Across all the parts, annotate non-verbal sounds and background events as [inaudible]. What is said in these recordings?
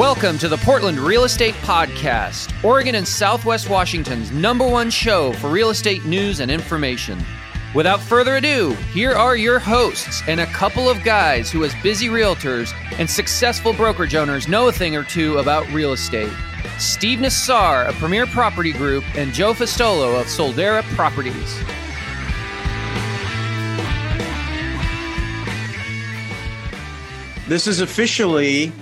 Welcome to the Portland Real Estate Podcast, Oregon and Southwest Washington's number one show for real estate news and information. Without further ado, here are your hosts and a couple of guys who, as busy realtors and successful brokerage owners, know a thing or two about real estate. Steve Nassar of Premier Property Group and Joe Fustolo of Soldera Properties. This is officially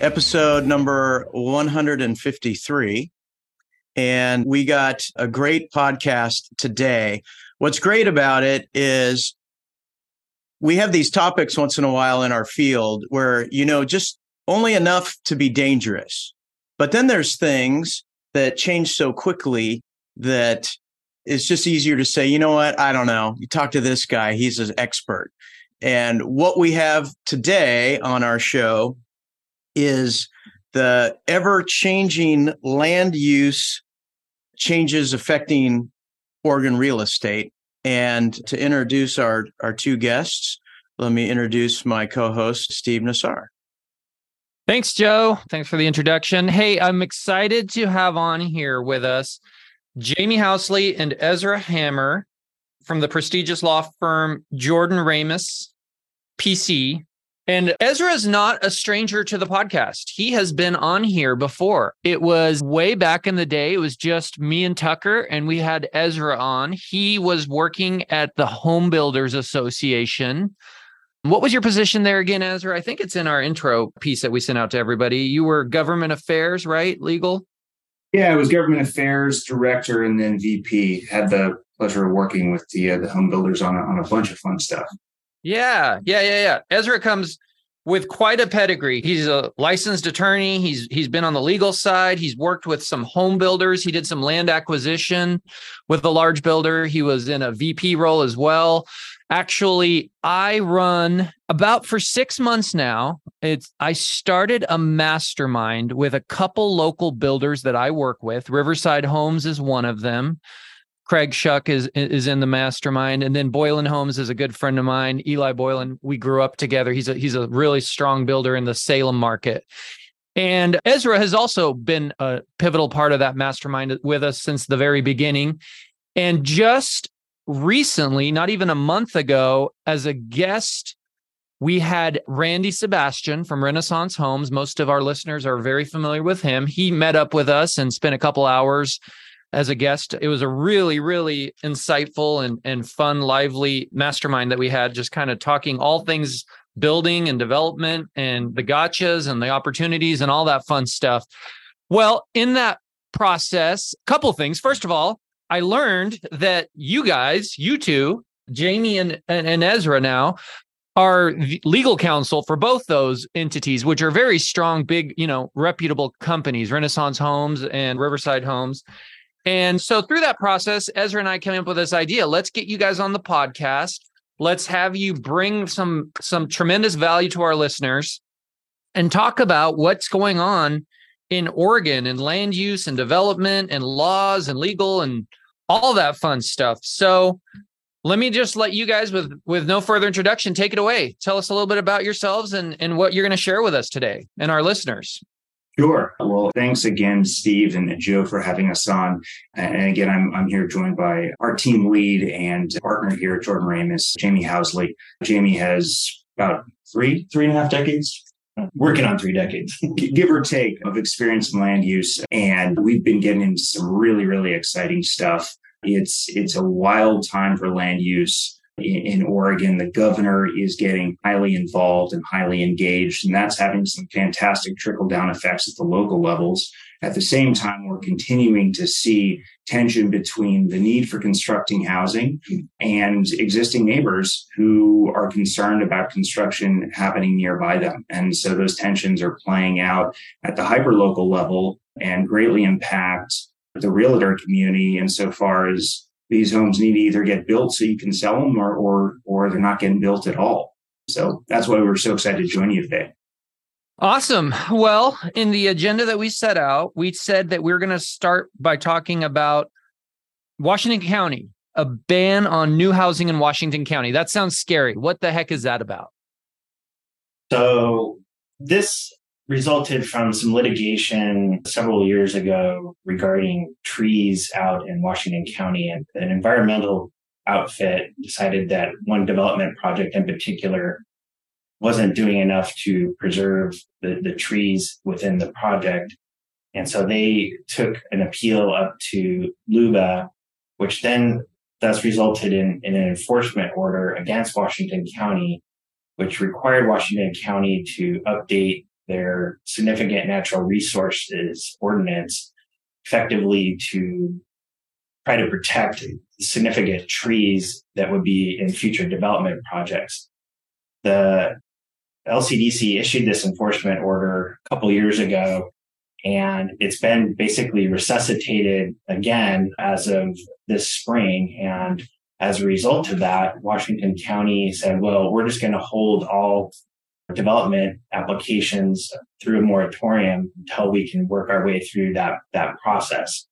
episode number 153. And we got a great podcast today. What's great about it is we have these topics once in a while in our field where, you know, just only enough to be dangerous. But then there's things that change so quickly that it's just easier to say, you know what? I don't know. You talk to this guy, he's an expert. And what we have today on our show is the ever changing land use changes affecting Oregon real estate. And to introduce our, our two guests, let me introduce my co host, Steve Nassar. Thanks, Joe. Thanks for the introduction. Hey, I'm excited to have on here with us Jamie Howsley and Ezra Hammer from the prestigious law firm Jordan Ramis, PC. And Ezra is not a stranger to the podcast. He has been on here before. It was way back in the day. It was just me and Tucker, and we had Ezra on. He was working at the Home Builders Association. What was your position there again, Ezra? I think it's in our intro piece that we sent out to everybody. You were government affairs, right? Legal? Yeah, I was government affairs director and then VP. Had the pleasure of working with the uh, the home builders on a, on a bunch of fun stuff. Yeah, yeah, yeah, yeah. Ezra comes with quite a pedigree. He's a licensed attorney. He's he's been on the legal side. He's worked with some home builders. He did some land acquisition with a large builder. He was in a VP role as well. Actually, I run about for 6 months now. It's I started a mastermind with a couple local builders that I work with. Riverside Homes is one of them. Craig Shuck is is in the mastermind, and then Boylan Homes is a good friend of mine. Eli Boylan, we grew up together. He's a he's a really strong builder in the Salem market. And Ezra has also been a pivotal part of that mastermind with us since the very beginning. And just recently, not even a month ago, as a guest, we had Randy Sebastian from Renaissance Homes. Most of our listeners are very familiar with him. He met up with us and spent a couple hours as a guest. It was a really, really insightful and, and fun, lively mastermind that we had, just kind of talking all things building and development and the gotchas and the opportunities and all that fun stuff. Well, in that process, a couple things. First of all, I learned that you guys, you two, Jamie and, and, and Ezra now, are legal counsel for both those entities, which are very strong, big, you know, reputable companies, Renaissance Homes and Riverside Homes. And so through that process, Ezra and I came up with this idea. Let's get you guys on the podcast. Let's have you bring some some tremendous value to our listeners and talk about what's going on in Oregon and land use and development and laws and legal and all that fun stuff. So let me just let you guys with with no further introduction take it away. Tell us a little bit about yourselves and and what you're going to share with us today and our listeners. Sure. Well, thanks again, Steve and Joe, for having us on. And again, I'm, I'm here joined by our team lead and partner here, at Jordan Ramis, Jamie Howsley. Jamie has about three, three and a half decades working on three decades, [laughs] give or take, of experience in land use. And we've been getting into some really, really exciting stuff. It's it's a wild time for land use in, Oregon, the governor is getting highly involved and highly engaged, and that's having some fantastic trickle down effects at the local levels. At the same time, we're continuing to see tension between the need for constructing housing and existing neighbors who are concerned about construction happening nearby them. And so those tensions are playing out at the hyperlocal level and greatly impact the realtor community insofar as these homes need to either get built so you can sell them or, or, or they're not getting built at all. So that's why we're so excited to join you today. Awesome. Well, in the agenda that we set out, we said that we we're going to start by talking about Washington County, a ban on new housing in Washington County. That sounds scary. What the heck is that about? So, this resulted from some litigation several years ago regarding trees out in Washington County. And an environmental outfit decided that one development project in particular wasn't doing enough to preserve the, the trees within the project. And so they took an appeal up to LUBA, which then thus resulted in, in an enforcement order against Washington County, which required Washington County to update their significant natural resources ordinance effectively to try to protect significant trees that would be in future development projects. The LCDC issued this enforcement order a couple years ago, and it's been basically resuscitated again as of this spring. And as a result of that, Washington County said, well, we're just going to hold all development applications through a moratorium until we can work our way through that, that process.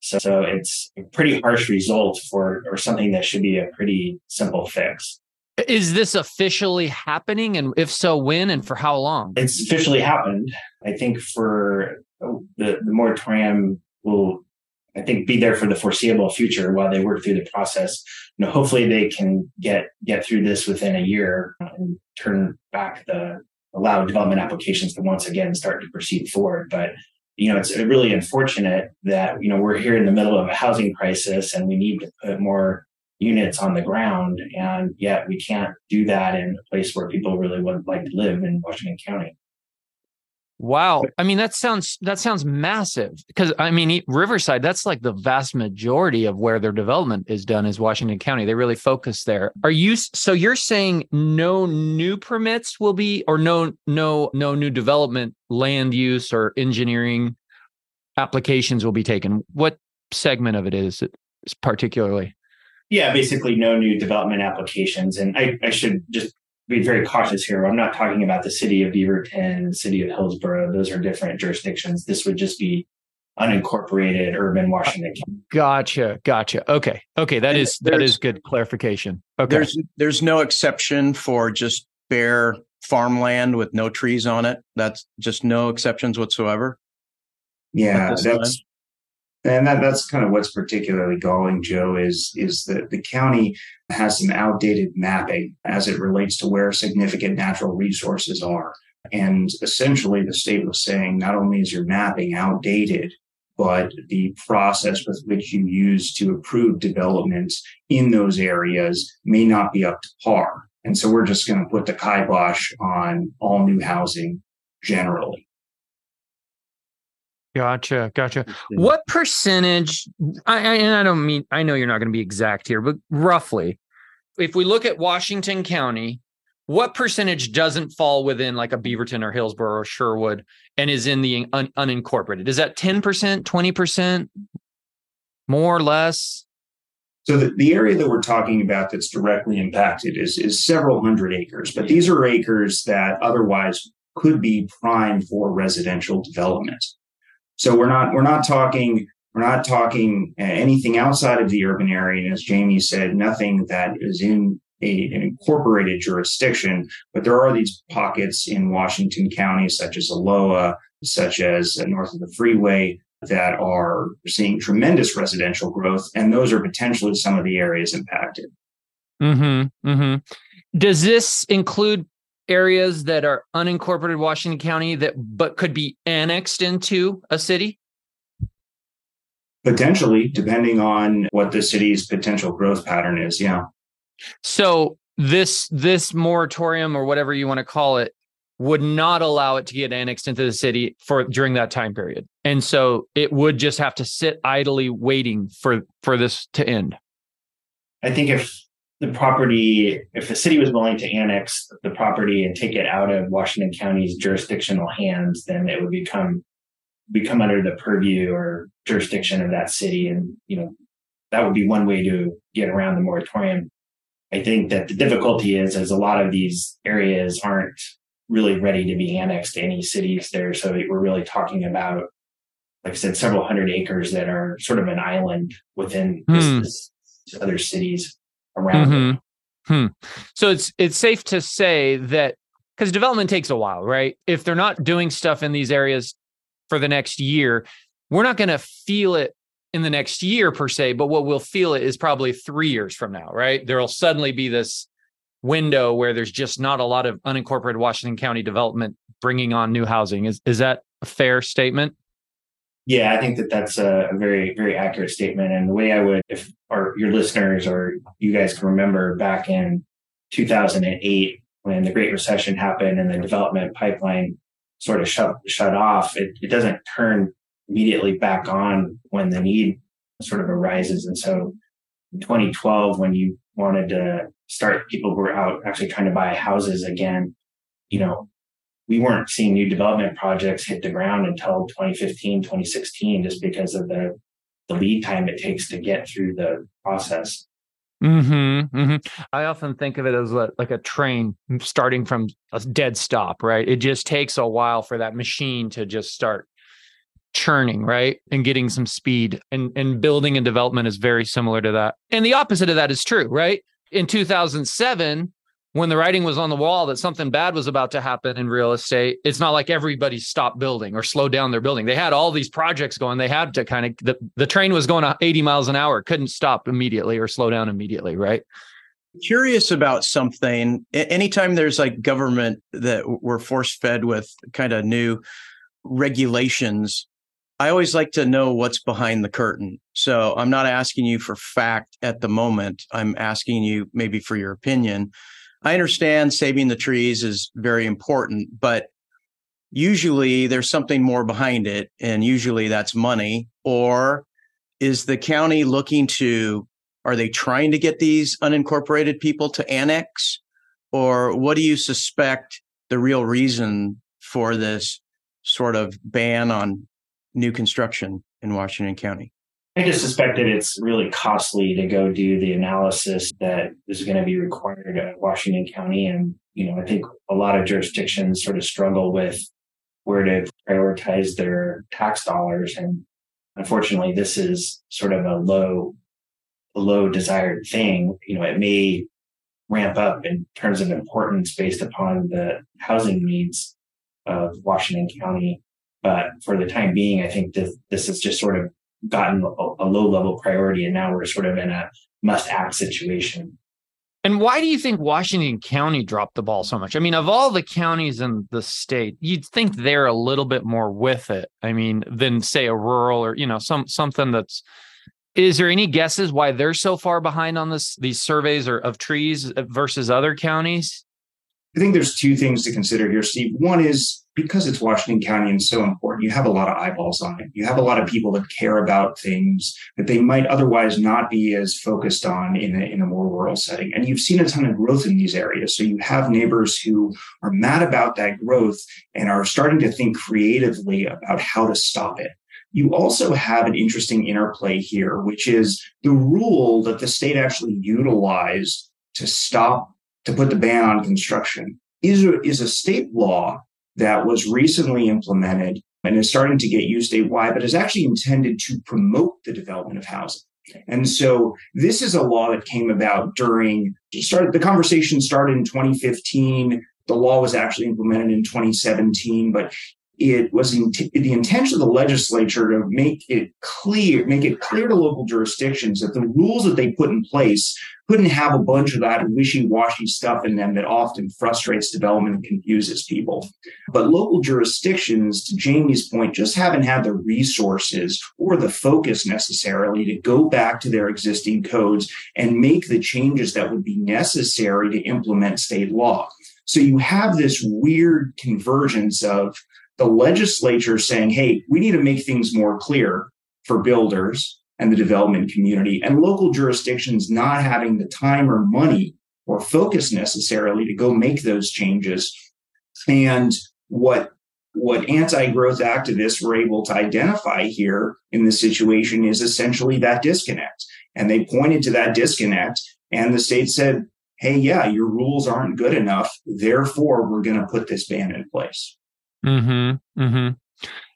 So, so it's a pretty harsh result for or something that should be a pretty simple fix. Is this officially happening? And if so, when and for how long? It's officially happened. I think for oh, the, the moratorium will, I think, be there for the foreseeable future while they work through the process. You know, hopefully they can get get through this within a year and turn back the allow development applications to once again start to proceed forward. But you know, it's really unfortunate that you know we're here in the middle of a housing crisis and we need to put more units on the ground. And yet we can't do that in a place where people really would like to live in Washington County. Wow. I mean, that sounds that sounds massive because I mean, Riverside, that's like the vast majority of where their development is done is Washington County. They really focus there. Are you so you're saying no new permits will be or no no no new development land use or engineering applications will be taken? What segment of it is it particularly? Yeah, basically no new development applications. And I, I should just be very cautious here. I'm not talking about the city of Beaverton, the city of Hillsboro. Those are different jurisdictions. This would just be unincorporated urban Washington County. Gotcha. Gotcha. Okay. Okay. That is that is good clarification. Okay. There's there's no exception for just bare farmland with no trees on it. That's just no exceptions whatsoever. Yeah, that's and that, that's kind of what's particularly galling, Joe, is, is that the county has some outdated mapping as it relates to where significant natural resources are. And essentially, the state was saying not only is your mapping outdated, but the process with which you use to approve developments in those areas may not be up to par. And so we're just going to put the kibosh on all new housing generally. Gotcha, gotcha. What percentage? I, I, and I don't mean I know you're not going to be exact here, but roughly, if we look at Washington County, what percentage doesn't fall within like a Beaverton or Hillsboro or Sherwood and is in the un, unincorporated? Is that ten percent, twenty percent, more or less? So the, the area that we're talking about that's directly impacted is is several hundred acres, but these are acres that otherwise could be prime for residential development. So we're not we're not talking we're not talking anything outside of the urban area. And as Jamie said, nothing that is in a, an incorporated jurisdiction. But there are these pockets in Washington County, such as Aloha, such as north of the freeway, that are seeing tremendous residential growth, and those are potentially some of the areas impacted. Hmm. Hmm. Does this include areas that are unincorporated Washington County that but could be annexed into a city? Potentially, depending on what the city's potential growth pattern is. Yeah. So this this moratorium or whatever you want to call it would not allow it to get annexed into the city for during that time period. And so it would just have to sit idly waiting for for this to end. I think if the property, if the city was willing to annex the property and take it out of Washington County's jurisdictional hands, then it would become become under the purview or jurisdiction of that city. And, you know, that would be one way to get around the moratorium. I think that the difficulty is, as a lot of these areas aren't really ready to be annexed to any cities there. So we're really talking about, like I said, several hundred acres that are sort of an island within hmm. this, this other cities around mm-hmm. Hmm. So it's it's safe to say that because development takes a while, right? If they're not doing stuff in these areas for the next year, we're not going to feel it in the next year per se, but what we'll feel it is probably three years from now, right? There'll suddenly be this window where there's just not a lot of unincorporated Washington County development bringing on new housing. Is is that a fair statement? Yeah, I think that that's a very, very accurate statement. And the way I would, if our your listeners or you guys can remember back in 2008 when the Great Recession happened and the development pipeline sort of shut shut off, it, it doesn't turn immediately back on when the need sort of arises. And so in 2012, when you wanted to start, people were out actually trying to buy houses again, you know, we weren't seeing new development projects hit the ground until 2015, 2016, just because of the, the lead time it takes to get through the process. Mm-hmm, mm-hmm. I often think of it as a, like a train starting from a dead stop, right? It just takes a while for that machine to just start churning, right? And getting some speed. And and building and development is very similar to that. And the opposite of that is true, right? In 2007, when the writing was on the wall that something bad was about to happen in real estate, it's not like everybody stopped building or slowed down their building. They had all these projects going. They had to kind of the, the train was going 80 miles an hour, couldn't stop immediately or slow down immediately, right? Curious about something. Anytime there's like government that we're force fed with kind of new regulations, I always like to know what's behind the curtain. So I'm not asking you for fact at the moment. I'm asking you maybe for your opinion. I understand saving the trees is very important, but usually there's something more behind it. And usually that's money. Or is the county looking to, are they trying to get these unincorporated people to annex? Or what do you suspect the real reason for this sort of ban on new construction in Washington County? I just suspect that it's really costly to go do the analysis that is going to be required at Washington County. And, you know, I think a lot of jurisdictions sort of struggle with where to prioritize their tax dollars. And unfortunately, this is sort of a low, low desired thing. You know, it may ramp up in terms of importance based upon the housing needs of Washington County. But for the time being, I think that this is just sort of gotten a, a low level priority and now we're sort of in a must act situation. And why do you think Washington County dropped the ball so much? I mean, of all the counties in the state, you'd think they're a little bit more with it. I mean, than say a rural or you know some something that's. Is there any guesses why they're so far behind on this these surveys or of trees versus other counties? I think there's two things to consider here, Steve. One is because it's Washington County and so important, you have a lot of eyeballs on it. You have a lot of people that care about things that they might otherwise not be as focused on in a, in a more rural setting. And you've seen a ton of growth in these areas. So you have neighbors who are mad about that growth and are starting to think creatively about how to stop it. You also have an interesting interplay here, which is the rule that the state actually utilized to stop to put the ban on construction is a, is a state law that was recently implemented and is starting to get used statewide, but is actually intended to promote the development of housing. And so this is a law that came about during started the conversation started in 2015. The law was actually implemented in 2017, but it was in t- the intention of the legislature to make it clear, make it clear to local jurisdictions that the rules that they put in place couldn't have a bunch of that wishy-washy stuff in them that often frustrates development and confuses people. But local jurisdictions, to Jamie's point, just haven't had the resources or the focus necessarily to go back to their existing codes and make the changes that would be necessary to implement state law. So you have this weird convergence of the legislature saying, hey, we need to make things more clear for builders and the development community, and local jurisdictions not having the time or money or focus necessarily to go make those changes. And what what anti-growth activists were able to identify here in this situation is essentially that disconnect. And they pointed to that disconnect, and the state said, "Hey, yeah, your rules aren't good enough. Therefore, we're going to put this ban in place." Mm-hmm. Mm-hmm.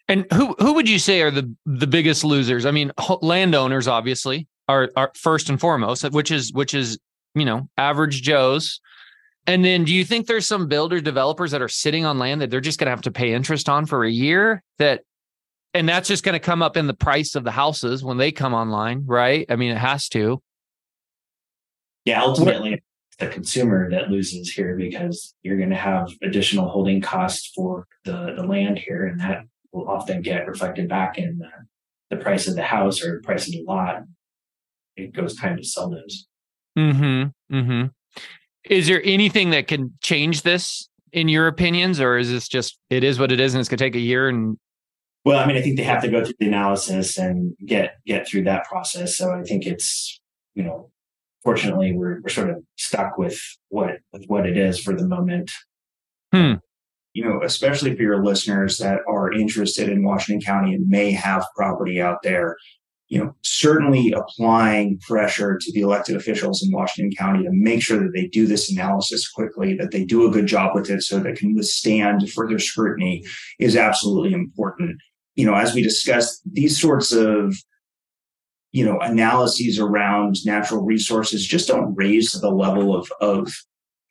And who who would you say are the the biggest losers? I mean, landowners obviously are are first and foremost, which is which is you know average Joes. And then do you think there's some builder developers that are sitting on land that they're just going to have to pay interest on for a year that and that's just going to come up in the price of the houses when they come online, right? I mean, it has to. Yeah, ultimately the consumer that loses here because you're going to have additional holding costs for the, the land here, and that will often get reflected back in the, the price of the house or the price of the lot. It goes time to sell those. mm-hmm mm-hmm Is there anything that can change this in your opinions, or is this just it is what it is, and it's going to take a year and well, I mean, I think they have to go through the analysis and get get through that process. So I think it's you know, fortunately, we're we're sort of stuck with what with what it is for the moment. Hmm. You know, especially for your listeners that are interested in Washington County and may have property out there, you know, certainly applying pressure to the elected officials in Washington County to make sure that they do this analysis quickly, that they do a good job with it so that it can withstand further scrutiny is absolutely important you know, as we discussed, these sorts of you know analyses around natural resources just don't raise to the level of of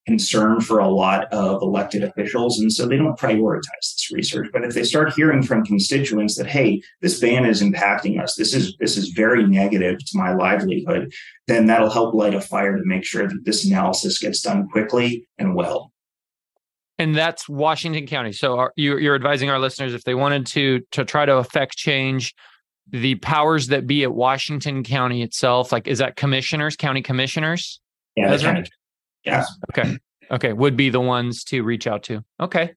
concern for a lot of elected officials. And so they don't prioritize this research. But if they start hearing from constituents that hey this ban is impacting us this is this is very negative to my livelihood then that'll help light a fire to make sure that this analysis gets done quickly and well. And that's Washington County. So are, you, you're advising our listeners if they wanted to to try to affect change, the powers that be at Washington County itself, like is that commissioners, county commissioners? Yeah, county. Yeah. Okay. Okay. Would be the ones to reach out to. Okay.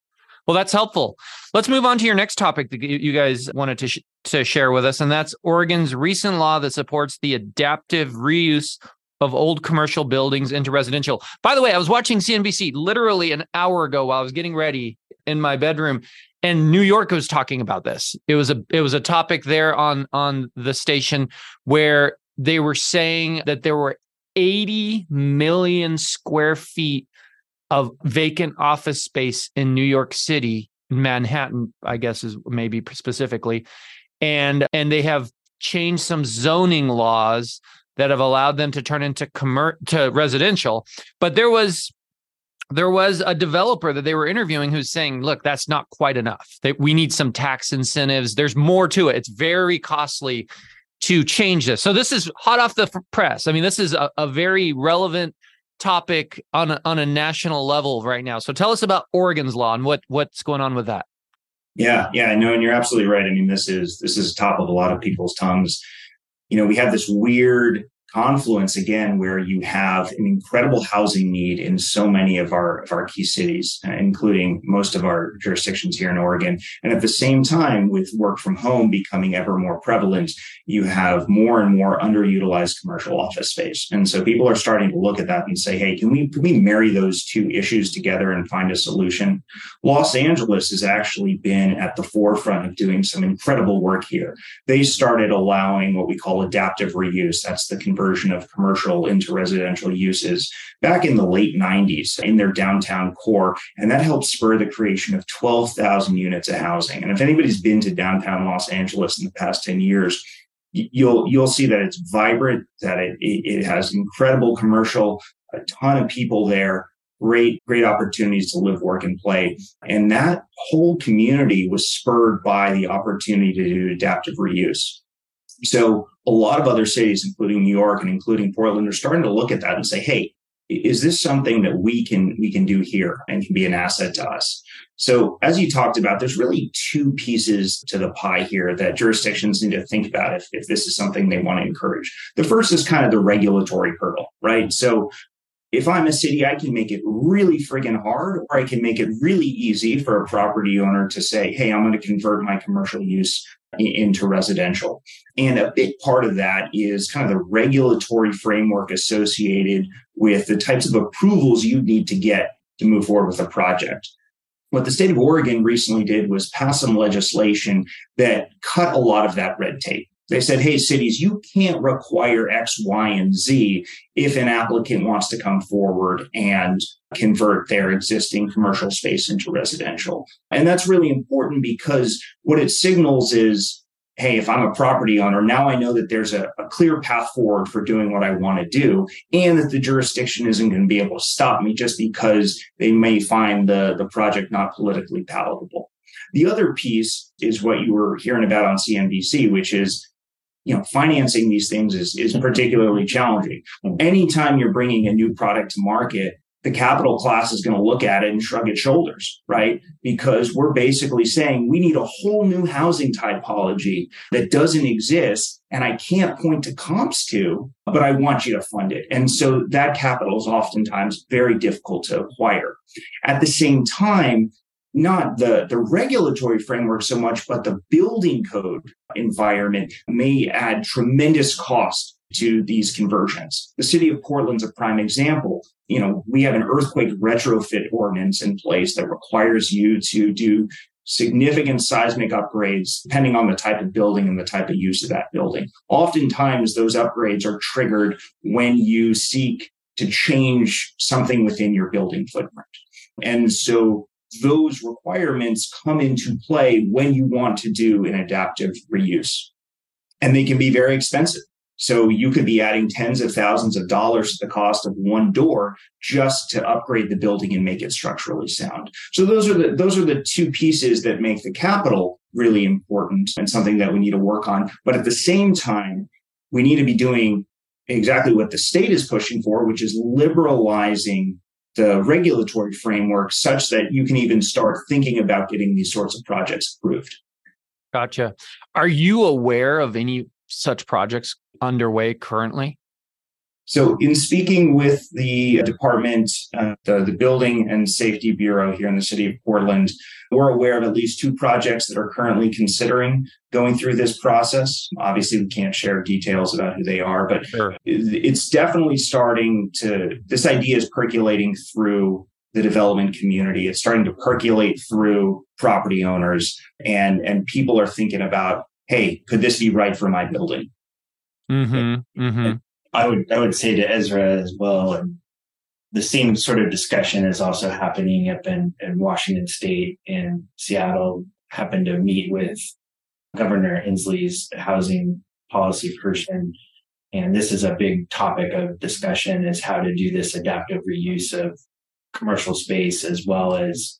Well, that's helpful. Let's move on to your next topic that you guys wanted to sh- to share with us, and that's Oregon's recent law that supports the adaptive reuse of old commercial buildings into residential. By the way, I was watching CNBC literally an hour ago while I was getting ready in my bedroom and New York was talking about this. It was a it was a topic there on on the station where they were saying that there were 80 million square feet of vacant office space in New York City, Manhattan, I guess is maybe specifically. And and they have changed some zoning laws that have allowed them to turn into commer- to residential. But there was there was a developer that they were interviewing who's saying, "Look, that's not quite enough. That we need some tax incentives. There's more to it. It's very costly to change this." So this is hot off the press. I mean, this is a, a very relevant topic on a, on a national level right now. So tell us about Oregon's law and what what's going on with that. Yeah, yeah, I know, and you're absolutely right. I mean, this is this is top of a lot of people's tongues you know, we have this weird confluence again where you have an incredible housing need in so many of our of our key cities uh, including most of our jurisdictions here in Oregon. And at the same time with work from home becoming ever more prevalent you have more and more underutilized commercial office space. And so people are starting to look at that and say hey can we can we marry those two issues together and find a solution? Los Angeles has actually been at the forefront of doing some incredible work here. They started allowing what we call adaptive reuse. That's the conversion conversion of commercial into residential uses back in the late 90s in their downtown core. And that helped spur the creation of 12,000 units of housing. And if anybody's been to downtown Los Angeles in the past 10 years, you'll you'll see that it's vibrant, that it, it has incredible commercial, a ton of people there, great great opportunities to live, work, and play. And that whole community was spurred by the opportunity to do adaptive reuse. So a lot of other cities, including New York and including Portland, are starting to look at that and say, hey, is this something that we can we can do here and can be an asset to us? So as you talked about there's really two pieces to the pie here that jurisdictions need to think about if, if this is something they want to encourage. The first is kind of the regulatory hurdle right? So if i'm a city i can make it really friggin' hard or i can make it really easy for a property owner to say hey i'm going to convert my commercial use into residential. And a big part of that is kind of the regulatory framework associated with the types of approvals you need to get to move forward with a project. What the state of Oregon recently did was pass some legislation that cut a lot of that red tape. They said, hey, cities, you can't require X, Y, and Z if an applicant wants to come forward and convert their existing commercial space into residential. And that's really important because what it signals is hey, if I'm a property owner, now I know that there's a, a clear path forward for doing what I want to do, and that the jurisdiction isn't going to be able to stop me just because they may find the, the project not politically palatable. The other piece is what you were hearing about on CNBC, which is you know, financing these things is, is mm-hmm. particularly challenging. Mm-hmm. Anytime you're bringing a new product to market, the capital class is going to look at it and shrug its shoulders, right? Because we're basically saying we need a whole new housing typology that doesn't exist and I can't point to comps to, but I want you to fund it. And so that capital is oftentimes very difficult to acquire. At the same time, not the, the regulatory framework so much, but the building code environment may add tremendous cost to these conversions. The city of Portland's a prime example. You know, we have an earthquake retrofit ordinance in place that requires you to do significant seismic upgrades depending on the type of building and the type of use of that building. Oftentimes those upgrades are triggered when you seek to change something within your building footprint. And so those requirements come into play when you want to do an adaptive reuse. And they can be very expensive. So you could be adding tens of thousands of dollars to the cost of one door just to upgrade the building and make it structurally sound. So those are the those are the two pieces that make the capital really important and something that we need to work on. But at the same time, we need to be doing exactly what the state is pushing for, which is liberalizing the regulatory framework such that you can even start thinking about getting these sorts of projects approved. Gotcha. Are you aware of any such projects underway currently? So, in speaking with the department, uh, the, the Building and Safety Bureau here in the city of Portland, we're aware of at least two projects that are currently considering going through this process. Obviously, we can't share details about who they are, but sure. it's definitely starting to, this idea is percolating through the development community. It's starting to percolate through property owners and, and people are thinking about, hey, could this be right for my building? Mm-hmm, mm-hmm. I would I would say to Ezra as well, and the same sort of discussion is also happening up in, in Washington State and Seattle. Happened to meet with Governor Inslee's housing policy person, and this is a big topic of discussion: is how to do this adaptive reuse of commercial space as well as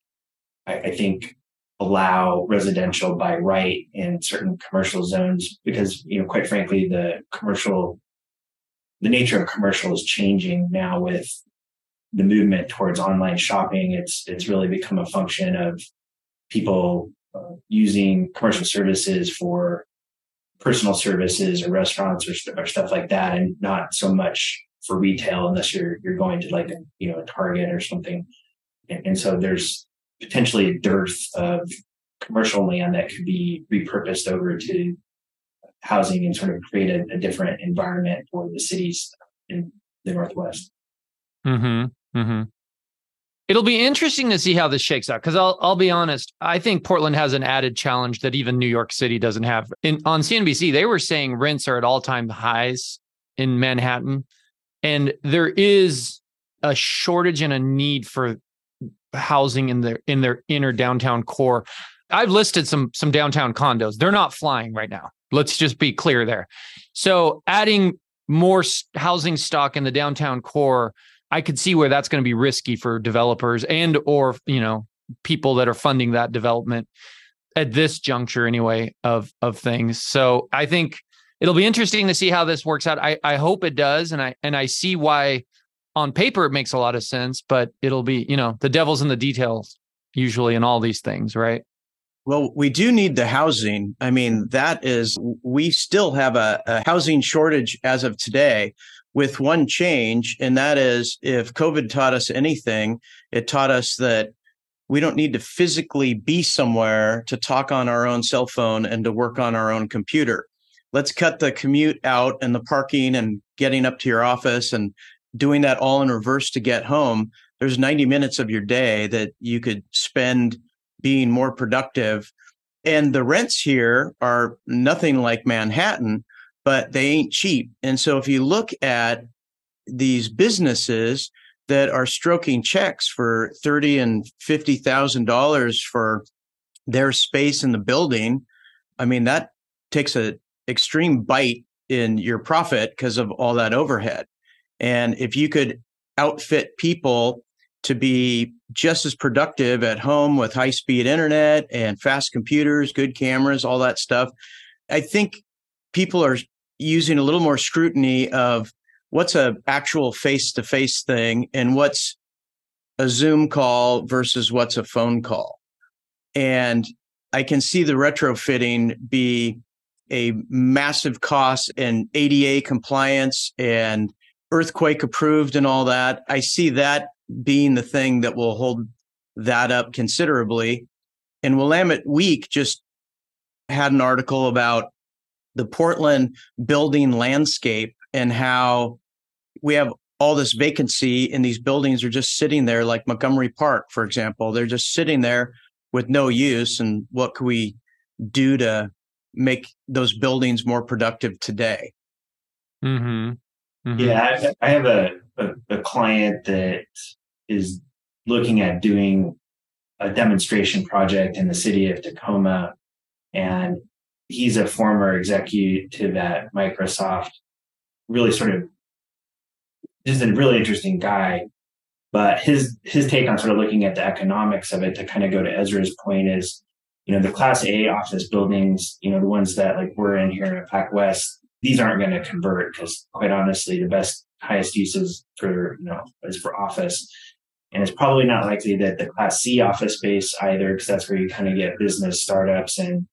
I, I think allow residential by right in certain commercial zones because you know quite frankly the commercial the nature of commercial is changing now with the movement towards online shopping. It's it's really become a function of people uh, using commercial services for personal services or restaurants or, or stuff like that and not so much for retail unless you're you're going to like a, you know a target or something. And, and so there's potentially a dearth of commercial land that could be repurposed over to housing and sort of create a, a different environment for the cities in the Northwest. Mm-hmm. Mm-hmm. It'll be interesting to see how this shakes out because I'll I'll be honest. I think Portland has an added challenge that even New York City doesn't have. In on CNBC, they were saying rents are at all time highs in Manhattan, and there is a shortage and a need for housing in their in their inner downtown core. I've listed some some downtown condos. They're not flying right now. Let's just be clear there. So adding more housing stock in the downtown core, I could see where that's going to be risky for developers and or you know people that are funding that development at this juncture anyway of of things. So I think it'll be interesting to see how this works out. I I hope it does, and I and I see why on paper it makes a lot of sense, but it'll be, you know, the devil's in the details usually in all these things, right? Well, we do need the housing. I mean, that is, we still have a, a, housing shortage as of today with one change. And that is if COVID taught us anything, it taught us that we don't need to physically be somewhere to talk on our own cell phone and to work on our own computer. Let's cut the commute out and the parking and getting up to your office and doing that all in reverse to get home, there's 90 minutes of your day that you could spend being more productive. And the rents here are nothing like Manhattan, but they ain't cheap. And so if you look at these businesses that are stroking checks for thirty and fifty thousand dollars for their space in the building, I mean that takes a extreme bite in your profit because of all that overhead. And if you could outfit people to be just as productive at home with high speed internet and fast computers, good cameras, all that stuff, I think people are using a little more scrutiny of what's a actual face to face thing and what's a Zoom call versus what's a phone call. And I can see the retrofitting be a massive cost and ADA compliance and earthquake approved and all that. I see that being the thing that will hold that up considerably. And Willamette Week just had an article about the Portland building landscape and how we have all this vacancy and these buildings are just sitting there like Montgomery Park, for example. They're just sitting there with no use. And what can we do to make those buildings more productive today? Mm-hmm. Mm-hmm. Yeah, I, I have a, a, a client that is looking at doing a demonstration project in the city of Tacoma. And he's a former executive at Microsoft, really sort of just a really interesting guy. But his his take on sort of looking at the economics of it to kind of go to Ezra's point is, you know, the class A office buildings, you know, the ones that like we're in here at Pac West, these aren't going to convert because quite honestly, the best highest uses for, you know, is for office. And it's probably not likely that the class C office space either, because that's where you kind of get business startups and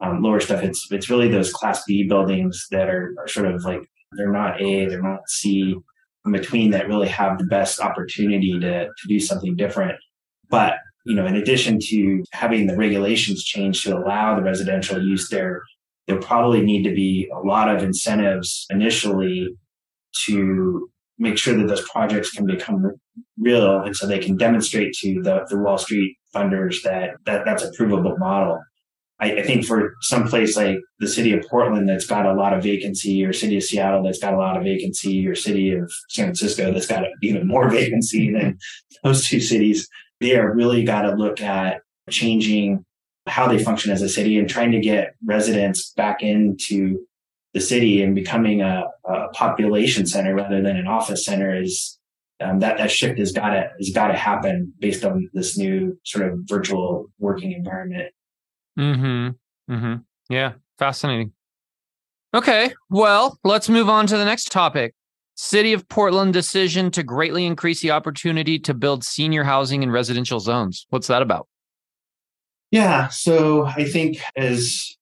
um, lower stuff. It's, it's really those class B buildings that are, are sort of like, they're not A, they're not C in between that really have the best opportunity to, to do something different. But, you know, in addition to having the regulations change to allow the residential use there, there probably need to be a lot of incentives initially to make sure that those projects can become real and so they can demonstrate to the, the Wall Street funders that, that that's a provable model. I, I, think for some place like the city of Portland that's got a lot of vacancy, or city of Seattle that's got a lot of vacancy, or city of San Francisco that's got even more [laughs] vacancy than those two cities, they are really got to look at changing how they function as a city and trying to get residents back into the city and becoming a, a population center rather than an office center is um, that that shift has got to has got to happen based on this new sort of virtual working environment. Hmm. Hmm. Yeah. Fascinating. Okay. Well, let's move on to the next topic. City of Portland decision to greatly increase the opportunity to build senior housing in residential zones. What's that about? Yeah. So I think as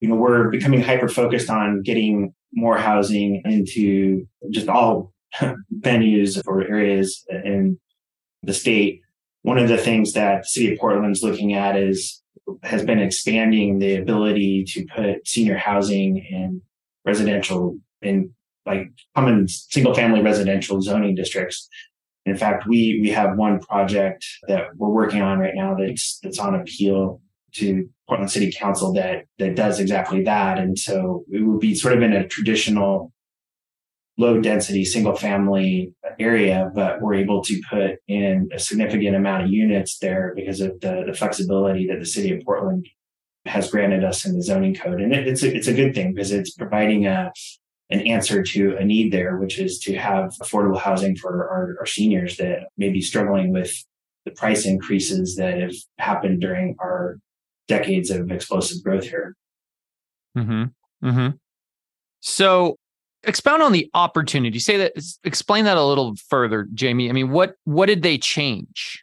you know, we're becoming hyper focused on getting more housing into just all [laughs] venues or areas in the state. One of the things that the city of Portland is looking at is has been expanding the ability to put senior housing and residential in like common single family residential zoning districts. In fact, we we have one project that we're working on right now that's that's on appeal to Portland City Council that that does exactly that. And so it would be sort of in a traditional low density single family area, but we're able to put in a significant amount of units there because of the, the flexibility that the city of Portland has granted us in the zoning code. And it, it's a, it's a good thing because it's providing a, an answer to a need there, which is to have affordable housing for our, our seniors that may be struggling with the price increases that have happened during our decades of explosive growth here. Hmm. Hmm. So expound on the opportunity say that explain that a little further jamie i mean what what did they change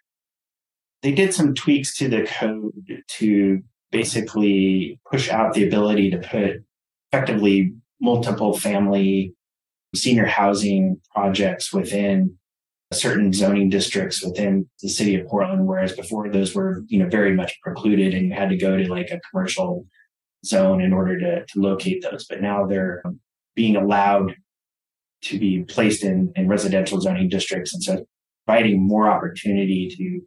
they did some tweaks to the code to basically push out the ability to put effectively multiple family senior housing projects within certain zoning districts within the city of portland whereas before those were you know very much precluded and you had to go to like a commercial zone in order to, to locate those but now they're being allowed to be placed in, in residential zoning districts. And so providing more opportunity to,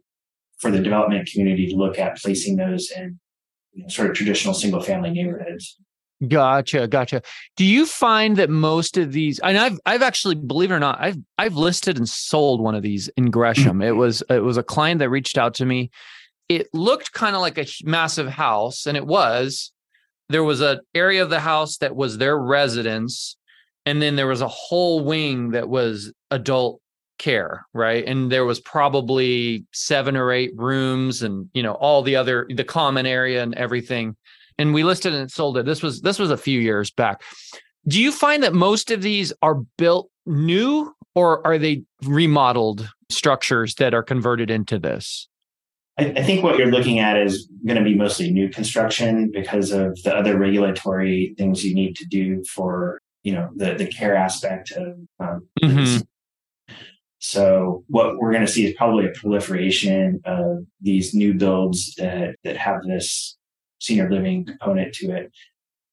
for the development community to look at placing those in you know, sort of traditional single family neighborhoods. Gotcha, gotcha. Do you find that most of these and I've I've actually believe it or not, I've I've listed and sold one of these in mm. Gresham. it was it was a client that reached out to me. It looked kind of like a massive house and it was, there was an area of the house that was their residence and then there was a whole wing that was adult care right and there was probably seven or eight rooms and you know all the other the common area and everything and we listed and sold it. This was this was a few years back. Do you find that most of these are built new or are they remodeled structures that are converted into this? I, I think what you're looking at is going to be mostly new construction because of the other regulatory things you need to do for you know the the care aspect of um, Mhm. so what we're going to see is probably a proliferation of these new builds that that have this senior living component to it.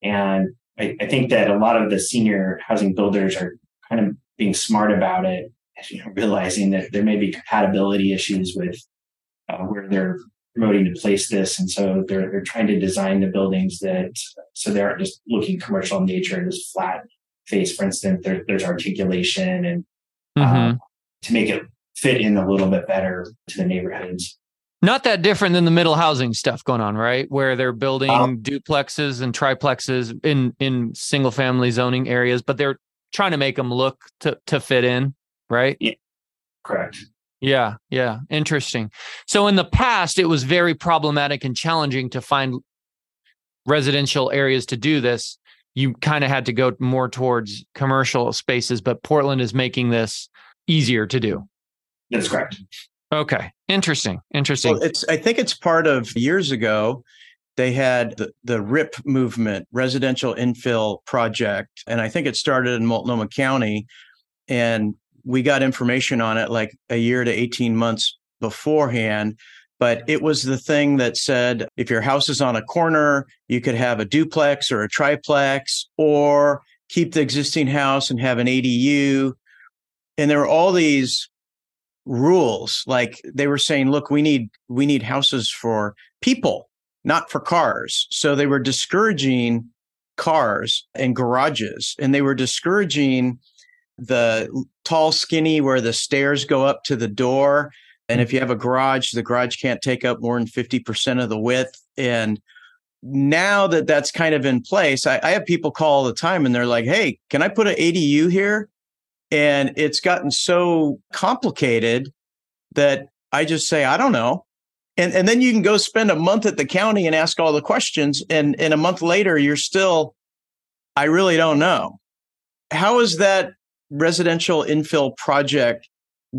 And I, I think that a lot of the senior housing builders are kind of being smart about it [laughs] you know, realizing that there may be compatibility issues with uh, where they're promoting to place this. And so they're they're trying to design the buildings that so they aren't just looking commercial in nature and just flat face for instance there, there's articulation and uh, to make it fit in a little bit better to the neighborhoods not that different than the middle housing stuff going on right? Where they're building Um, duplexes and triplexes in in single family zoning areas but they're trying to make them look to to fit in right? Yeah, correct. Yeah, yeah, interesting. So in the past, it was very problematic and challenging to find residential areas to do this. You kind of had to go more towards commercial spaces, but Portland is making this easier to do. that's correct Okay, interesting, interesting. Well, it's I think it's part of years ago they had the, the RIP movement, residential infill project, and I think it started in Multnomah County, and we got information on it like a year to 18 months beforehand. But it was the thing that said if your house is on a corner, you could have a duplex or a triplex, or keep the existing house and have an ADU. And there were all these rules. Like they were saying look we need we need houses for people not for cars. So they were discouraging cars and garages and they were discouraging the tall skinny where the stairs go up to the door and if you have a garage the garage can't take up more than 50% of the width and now that that's kind of in place I, I have people call all the time and they're like hey can i put an adu here and it's gotten so complicated that I just say, I don't know. And, and then you can go spend a month at the county and ask all the questions. And, and a month later, you're still, I really don't know. How is that residential infill project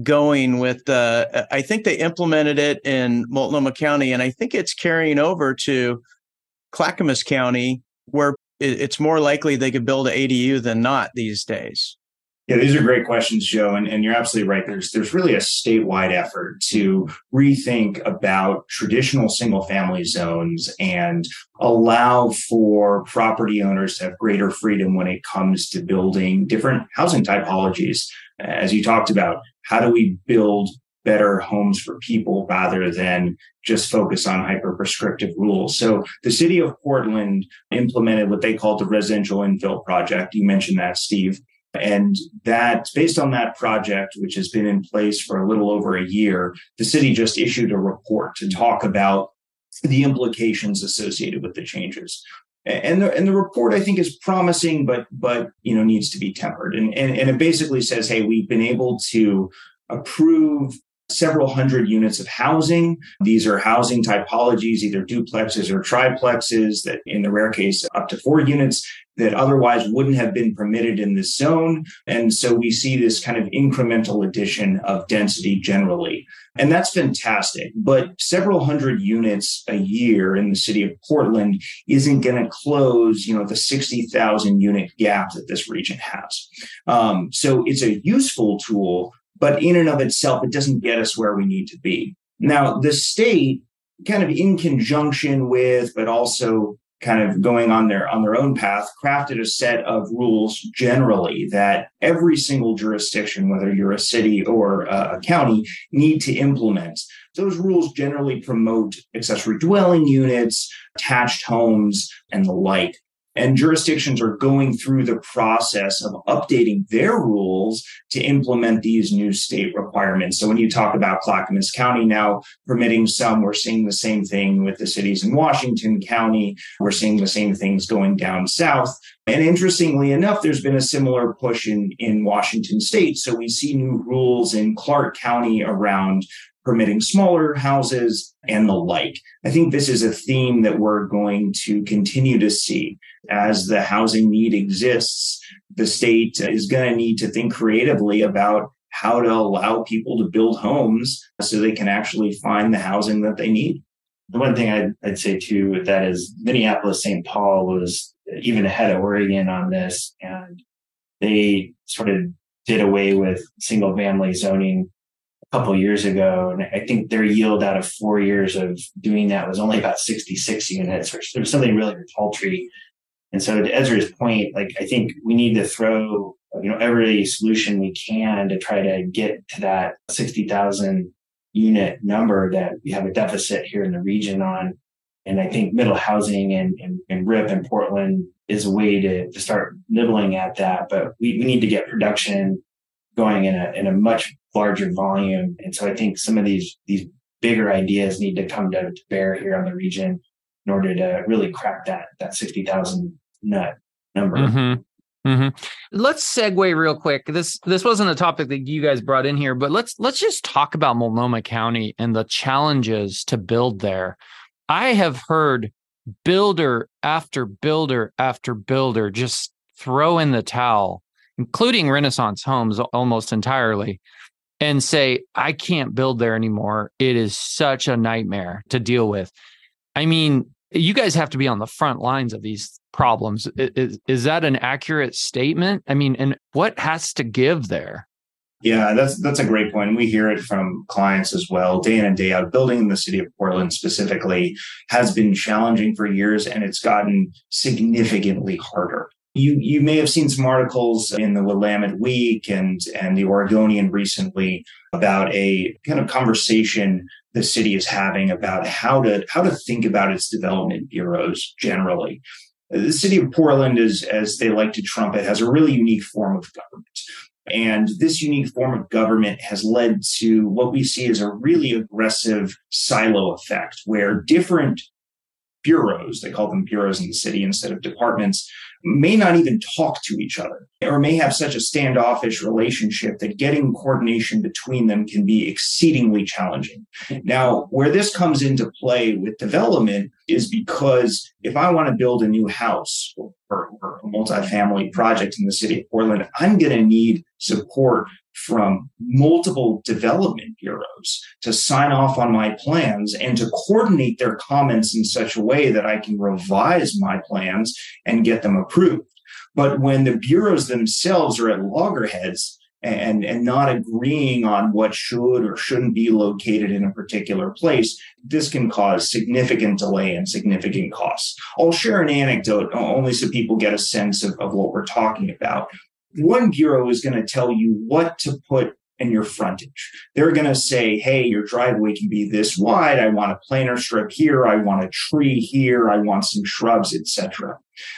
going with the, I think they implemented it in Multnomah County, and I think it's carrying over to Clackamas County, where it's more likely they could build an ADU than not these days. Yeah, these are great questions, Joe, and, and you're absolutely right. There's there's really a statewide effort to rethink about traditional single family zones and allow for property owners to have greater freedom when it comes to building different housing typologies. As you talked about, how do we build better homes for people rather than just focus on hyper prescriptive rules. So the city of Portland implemented what they called the residential infill project. You mentioned that, Steve. And that, based on that project, which has been in place for a little over a year, the city just issued a report to talk about the implications associated with the changes. And the, and the report I think is promising, but but you know needs to be tempered. And, and and it basically says, hey, we've been able to approve several hundred units of housing. These are housing typologies, either duplexes or triplexes, that in the rare case, up to four units that otherwise wouldn't have been permitted in this zone. And so we see this kind of incremental addition of density generally. And that's fantastic. But several hundred units a year in the city of Portland isn't going to close, you know, the 60,000 unit gap that this region has. Um, so it's a useful tool, but in and of itself, it doesn't get us where we need to be. Now, the state, kind of in conjunction with, but also kind of going on their on their own path crafted a set of rules generally that every single jurisdiction whether you're a city or a county need to implement those rules generally promote accessory dwelling units attached homes and the like And jurisdictions are going through the process of updating their rules to implement these new state requirements. So when you talk about Clackamas County now permitting some, we're seeing the same thing with the cities in Washington County. We're seeing the same things going down south. And interestingly enough, there's been a similar push in, in Washington state. So we see new rules in Clark County around permitting smaller houses and the like. I think this is a theme that we're going to continue to see as the housing need exists. The state is going to need to think creatively about how to allow people to build homes so they can actually find the housing that they need. The one thing I'd, I'd say too with that is Minneapolis St. Paul was even ahead of Oregon on this, and they sort of did away with single family zoning couple years ago. And I think their yield out of four years of doing that was only about 66 units, or there was something really paltry. And so to Ezra's point, like I think we need to throw, you know, every solution we can to try to get to that 60,000 unit number that we have a deficit here in the region on. And I think middle housing and, and, and RIP in Portland is a way to, to start nibbling at that. But we, we need to get production going in a, in a much larger volume. And so I think some of these, these bigger ideas need to come to, to bear here on the region in order to really crack that, that 60,000 nut number. Mm-hmm. Mm-hmm. Let's segue real quick. This this wasn't a topic that you guys brought in here, but let's let's just talk about Multnomah County and the challenges to build there. I have heard builder after builder after builder just throw in the towel, including Renaissance Homes almost entirely, and say, I can't build there anymore. It is such a nightmare to deal with. I mean, you guys have to be on the front lines of these problems. Is, is that an accurate statement? I mean, and what has to give there? Yeah, that's that's a great point. We hear it from clients as well, day in and day out. Building in the city of Portland specifically has been challenging for years, and it's gotten significantly harder. You you may have seen some articles in the Willamette Week and and the Oregonian recently about a kind of conversation the city is having about how to how to think about its development bureaus generally. The city of Portland is, as they like to trumpet, has a really unique form of government. And this unique form of government has led to what we see as a really aggressive silo effect where different bureaus, they call them bureaus in the city instead of departments, may not even talk to each other or may have such a standoffish relationship that getting coordination between them can be exceedingly challenging. Now, where this comes into play with development is because if I want to build a new house or, or a multifamily project in the city of Portland, I'm going to need support from multiple development bureaus to sign off on my plans and to coordinate their comments in such a way that I can revise my plans and get them approved. But when the bureaus themselves are at loggerheads and, and not agreeing on what should or shouldn't be located in a particular place, this can cause significant delay and significant costs. I'll share an anecdote only so people get a sense of, of what we're talking about one bureau is going to tell you what to put in your frontage. They're going to say, hey, your driveway can be this wide. I want a planter strip here. I want a tree here. I want some shrubs, etc.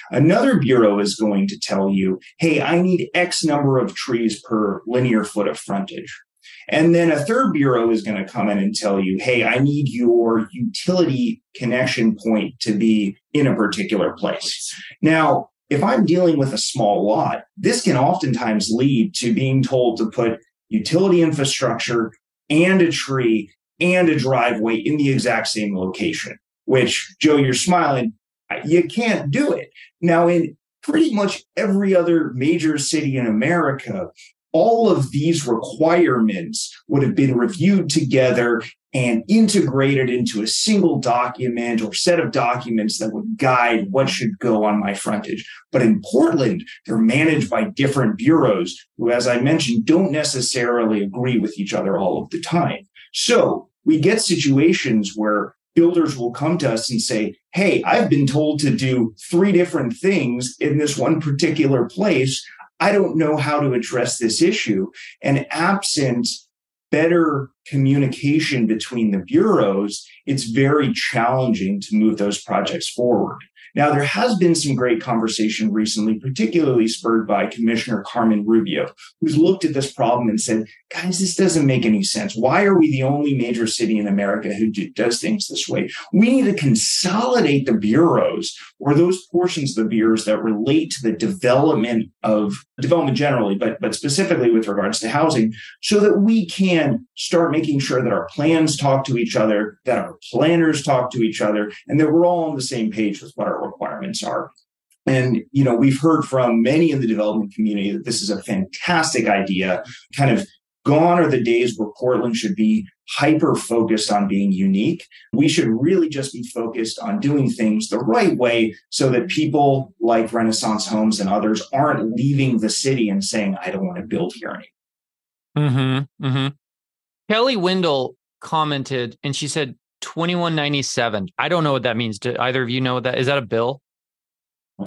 Another bureau is going to tell you, hey, I need X number of trees per linear foot of frontage. And then a third bureau is going to come in and tell you, hey, I need your utility connection point to be in a particular place. Now, if I'm dealing with a small lot, this can oftentimes lead to being told to put utility infrastructure and a tree and a driveway in the exact same location, which, Joe, you're smiling. You can't do it. Now, in pretty much every other major city in America, all of these requirements would have been reviewed together and integrated into a single document or set of documents that would guide what should go on my frontage. But in Portland, they're managed by different bureaus who, as I mentioned, don't necessarily agree with each other all of the time. So we get situations where builders will come to us and say, Hey, I've been told to do three different things in this one particular place. I don't know how to address this issue. And absent better communication between the bureaus, it's very challenging to move those projects forward. Now, there has been some great conversation recently, particularly spurred by Commissioner Carmen Rubio, who's looked at this problem and said, guys, this doesn't make any sense. Why are we the only major city in America who do, does things this way? We need to consolidate the bureaus or those portions of the bureaus that relate to the development of development generally, but, but specifically with regards to housing, so that we can start making sure that our plans talk to each other, that our planners talk to each other, and that we're all on the same page with what our requirements are. And, you know, we've heard from many in the development community that this is a fantastic idea, kind of gone are the days where Portland should be hyper focused on being unique. We should really just be focused on doing things the right way so that people like Renaissance Homes and others aren't leaving the city and saying, I don't want to build here anymore. Mm-hmm, mm-hmm. Kelly Wendell commented and she said 2197. I don't know what that means. Do either of you know what that is? That a bill?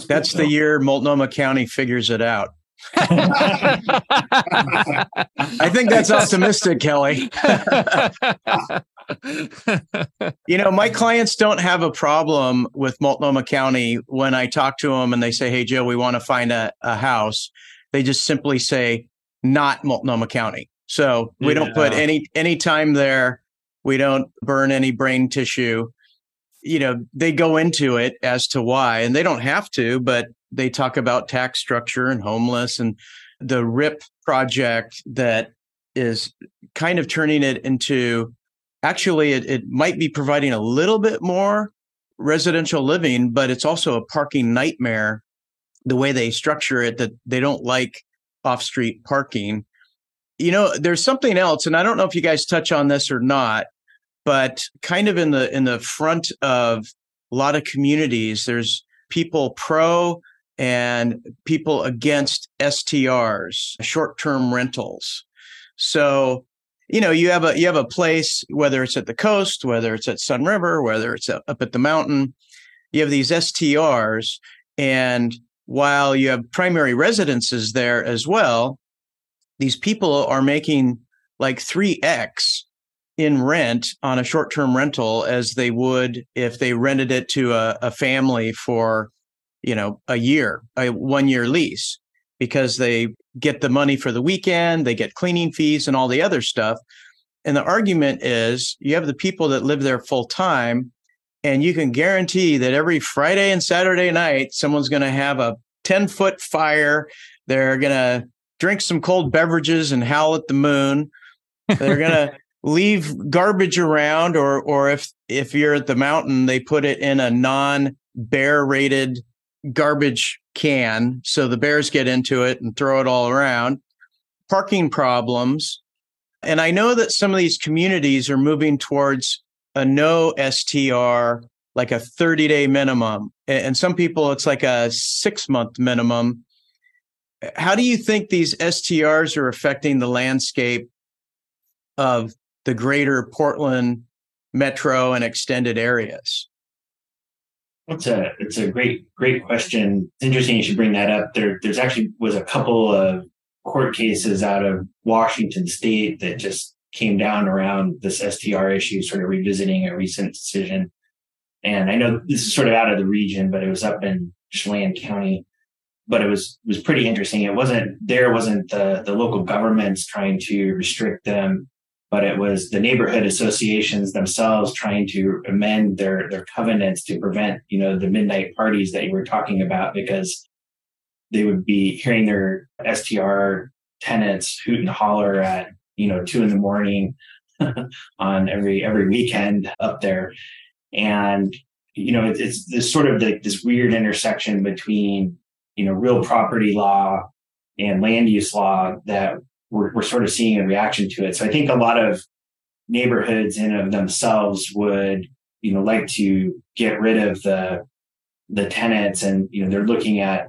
That's the year Multnomah County figures it out. [laughs] I think that's optimistic, Kelly. [laughs] you know, my clients don't have a problem with Multnomah County when I talk to them and they say, Hey, Joe, we want to find a, a house. They just simply say, not Multnomah County. So we yeah. don't put any any time there. We don't burn any brain tissue. You know, they go into it as to why, and they don't have to, but they talk about tax structure and homeless and the RIP project that is kind of turning it into actually it, it might be providing a little bit more residential living, but it's also a parking nightmare the way they structure it that they don't like off street parking. You know, there's something else, and I don't know if you guys touch on this or not, but kind of in the in the front of a lot of communities, there's people pro and people against STRs, short-term rentals. So, you know, you have a you have a place whether it's at the coast, whether it's at Sunriver, whether it's up at the mountain, you have these STRs and while you have primary residences there as well, these people are making like 3x in rent on a short-term rental as they would if they rented it to a, a family for you know, a year, a one year lease because they get the money for the weekend, they get cleaning fees and all the other stuff. And the argument is you have the people that live there full time, and you can guarantee that every Friday and Saturday night, someone's going to have a 10 foot fire. They're going to drink some cold beverages and howl at the moon. They're going [laughs] to leave garbage around, or, or if, if you're at the mountain, they put it in a non bear rated garbage can. So the bears get into it and throw it all around. Parking problems. And I know that some of these communities are moving towards a no STR, like a 30 day minimum. And some people, it's like a six month minimum. How do you think these STRs are affecting the landscape of the greater Portland metro and extended areas? It's a it's a great great question. It's interesting you should bring that up. There there's actually was a couple of court cases out of Washington State that just came down around this STR issue, sort of revisiting a recent decision. And I know this is sort of out of the region, but it was up in Chelan County. But it was was pretty interesting. It wasn't there wasn't the the local governments trying to restrict them but it was the neighborhood associations themselves trying to amend their their covenants to prevent you know the midnight parties that you were talking about because they would be hearing their STR tenants hoot and holler at you know two in the morning [laughs] on every every weekend up there. And you know it's, it's this sort of like this weird intersection between you know real property law and land use law that we're, we're sort of seeing a reaction to it. So I think a lot of neighborhoods in of themselves would, you know, like to get rid of the the tenants and you know they're looking at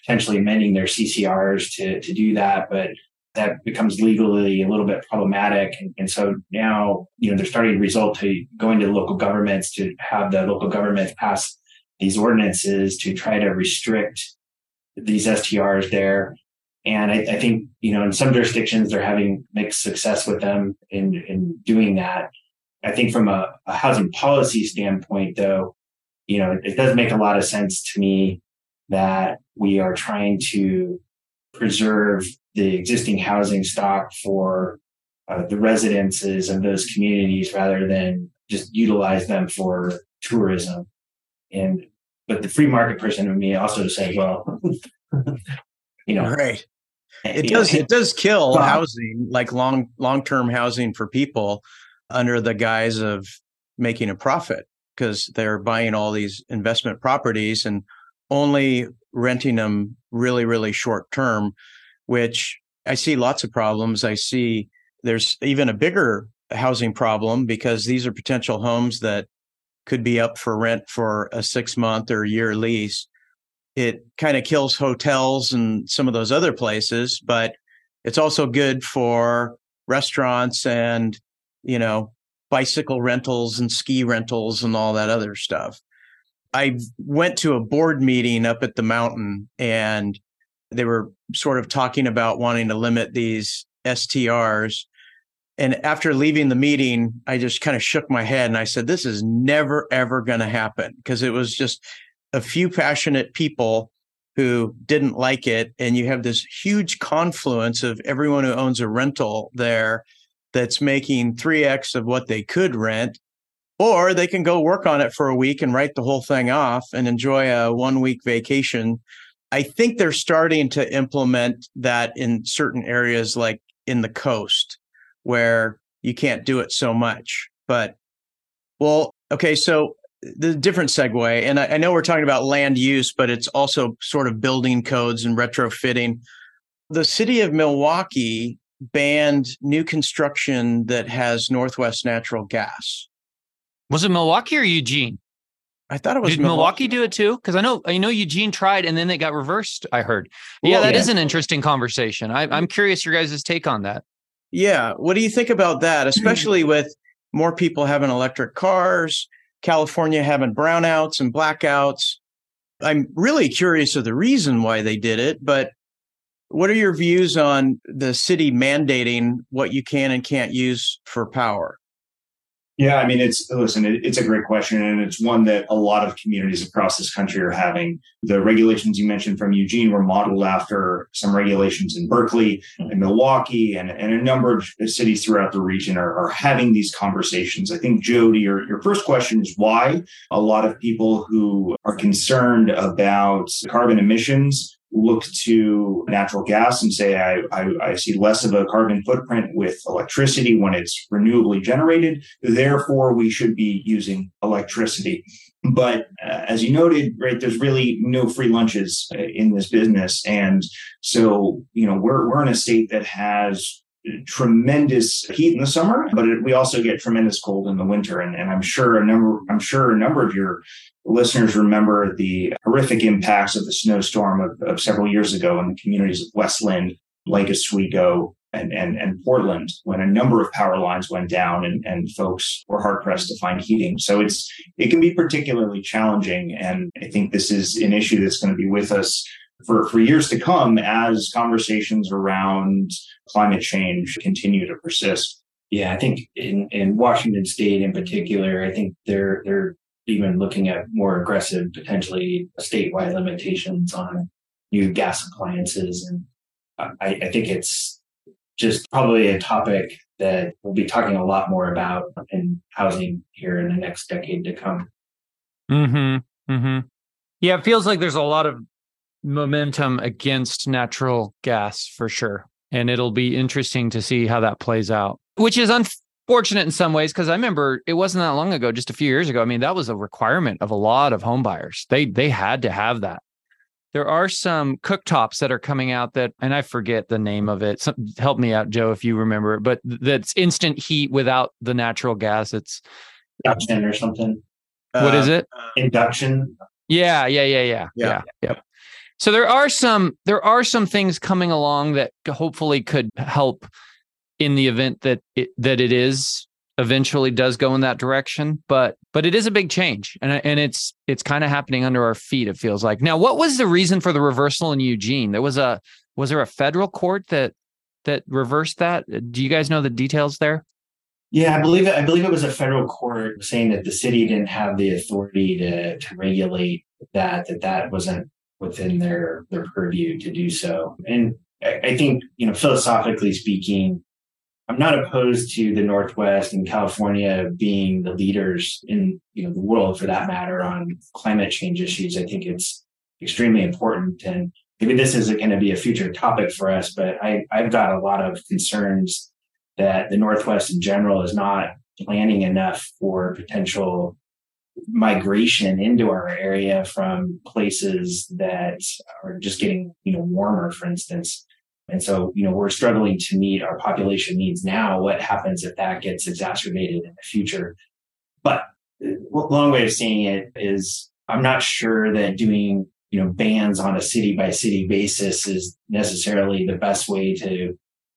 potentially amending their CCRs to to do that, but that becomes legally a little bit problematic. And, and, so now, you know, they're starting to result to going to local governments to have the local governments pass these ordinances to try to restrict these STRs there. And I, I, think, you know, in some jurisdictions, they're having mixed success with them in, in doing that. I think from a, a housing policy standpoint, though, you know, it does make a lot of sense to me that we are trying to preserve the existing housing stock for uh, the residences of those communities rather than just utilize them for tourism. And but the free market person in me also said, well, [laughs] you know, right. [laughs] It does. Know, it does kill housing, like long long term housing for people, under the guise of making a profit because they're buying all these investment properties and only renting them really really short term, which I see lots of problems. I see there's even a bigger housing problem because these are potential homes that could be up for rent for a six month or year lease. It kind of kills hotels and some of those other places, but it's also good for restaurants and, you know, bicycle rentals and ski rentals and all that other stuff. I went to a board meeting up at the mountain and they were sort of talking about wanting to limit these STRs and after leaving the meeting, I just kind of shook my head and I said, this is never, ever going to happen because it was just a few passionate people who didn't like it. And you have this huge confluence of everyone who owns a rental there that's making 3x of what they could rent. Or they can go work on it for a week and write the whole thing off and enjoy a one week vacation. I think they're starting to implement that in certain areas, like in the coast where you can't do it so much. But well, okay, so the different segue, and I, I, know we're talking about land use, but it's also sort of building codes and retrofitting. The city of Milwaukie banned new construction that has Northwest natural gas. Was it Milwaukie or Eugene? I thought it was Did Milwaukie, Milwaukie do it too? Because I know I know Eugene tried and then it got reversed. I heard. Yeah, well, that yeah. is an interesting conversation. I, I'm curious your guys' take on that. Yeah. What do you think about that, especially [clears throat] with more people having electric cars, California having brownouts and blackouts? I'm really curious of the reason why they did it, but what are your views on the city mandating what you can and can't use for power? Yeah, I mean, it's listen, it, it's a great question, and it's one that a lot of communities across this country are having. The regulations you mentioned from Eugene were modeled after some regulations in Berkeley hmm. and Milwaukee, and, and a number of cities throughout the region are, are having these conversations. I think, to your, your first question is why a lot of people who are concerned about carbon emissions look to natural gas and say, I, I, I, see less of a carbon footprint with electricity when it's renewably generated. Therefore, we should be using electricity. But uh, as you noted, right, there's really no free lunches uh, in this business. And so, you know, we're, we're in a state that has tremendous heat in the summer, but it, we also get tremendous cold in the winter. And, and I'm sure a number, I'm sure a number of your listeners remember the horrific impacts of the snowstorm of, of several years ago in the communities of West Linn, Lake Oswego, and, and, and Portland when a number of power lines went down and, and folks were hard pressed to find heating. So it's, it can be particularly challenging. And I think this is an issue that's going to be with us for, for years to come as conversations around climate change continue to persist. Yeah, I think in, in Washington state in particular, I think they're, they're even looking at more aggressive, potentially statewide limitations on new gas appliances. And I, I think it's just probably a topic that we'll be talking a lot more about in housing here in the next decade to come. Hmm. Hmm. Yeah, it feels like there's a lot of momentum against natural gas for sure, and it'll be interesting to see how that plays out. Which is unfortunate in some ways because I remember it wasn't that long ago, just a few years ago. I mean, that was a requirement of a lot of home buyers. They they had to have that. There are some cooktops that are coming out that, and I forget the name of it. Some, help me out, Joe, if you remember it. But that's instant heat without the natural gas. It's induction or something. What uh, is it? Induction. Yeah, yeah, yeah, yeah, yeah, yeah. So there are some there are some things coming along that hopefully could help in the event that it, that it is eventually does go in that direction but but it is a big change and and it's it's kind of happening under our feet it feels like now what was the reason for the reversal in Eugene there was a was there a federal court that that reversed that do you guys know the details there Yeah, I believe it. I believe it was a federal court saying that the city didn't have the authority to to regulate that. That that wasn't within their their purview to do so. And I, I think you know, philosophically speaking, I'm not opposed to the Northwest and California being the leaders in you know the world for that matter on climate change issues. I think it's extremely important, and maybe this isn't going to be a future topic for us, but I, I've got a lot of concerns that the Northwest in general is not planning enough for potential migration into our area from places that are just getting you know warmer, for instance. And so, you know, we're struggling to meet our population needs now. What happens if that gets exacerbated in the future? But uh, long way of saying it is I'm not sure that doing, you know, bans on a city by city basis is necessarily the best way to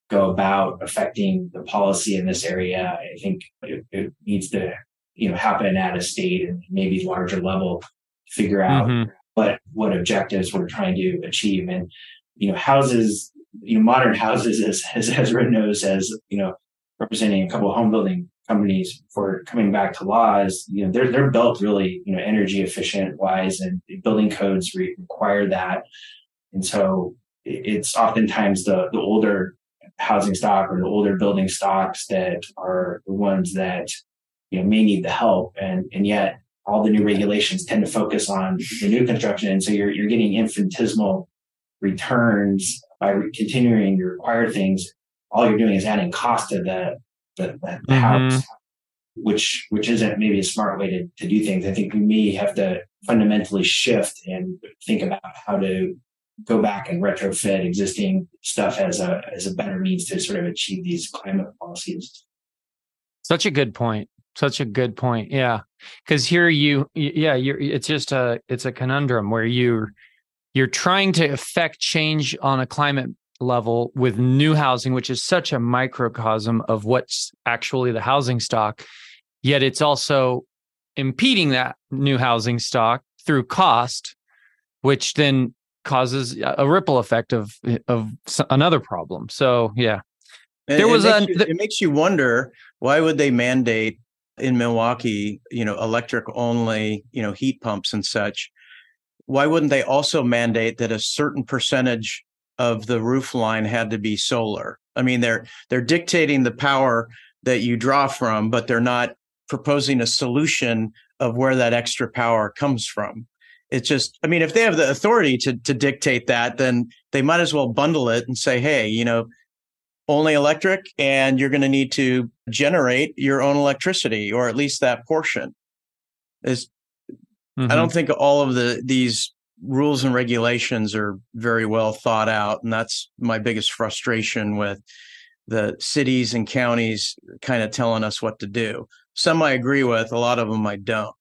go about affecting the policy in this area. I think it, it needs to, you know, happen at a state and maybe larger level, figure out mm-hmm. what, what objectives we're trying to achieve. And, you know, houses you know, modern houses, as, as Ezra knows, as you know, representing a couple of home building companies for coming back to laws, you know, they're they're built really, you know, energy efficient wise, and building codes re- require that. And so it's oftentimes the the older housing stock or the older building stocks that are the ones that you know may need the help, and and yet all the new regulations tend to focus on the new construction, and so you're you're getting infinitesimal returns by continuing to require things, all you're doing is adding cost to the the, the mm-hmm. house, which which isn't maybe a smart way to, to do things. I think we may have to fundamentally shift and think about how to go back and retrofit existing stuff as a as a better means to sort of achieve these climate policies. Such a good point. Such a good point. Yeah, because here you, yeah, you're. It's just a it's a conundrum where you're you're trying to affect change on a climate level with new housing, which is such a microcosm of what's actually the housing stock. Yet it's also impeding that new housing stock through cost, which then causes a ripple effect of eh, of another problem. So yeah, there was a. You, it makes you wonder why would they mandate in Milwaukie, you know, electric only, you know, heat pumps and such why wouldn't they also mandate that a certain percentage of the roof line had to be solar? I mean, they're they're dictating the power that you draw from, but they're not proposing a solution of where that extra power comes from. It's just, I mean, if they have the authority to to dictate that, then they might as well bundle it and say, hey, you know, only electric, and you're going to need to generate your own electricity, or at least that portion. Is Mm-hmm. I don't think all of the these rules and regulations are very well thought out, and that's my biggest frustration with the cities and counties kind of telling us what to do. Some I agree with, a lot of them I don't.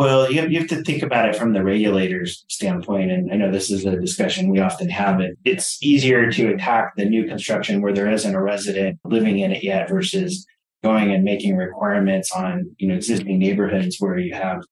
Well, you have, to think about it from the regulator's standpoint. And I know this is a discussion we often have. It it's easier to attack the new construction where there isn't a resident living in it yet versus going and making requirements on you know existing neighborhoods where you have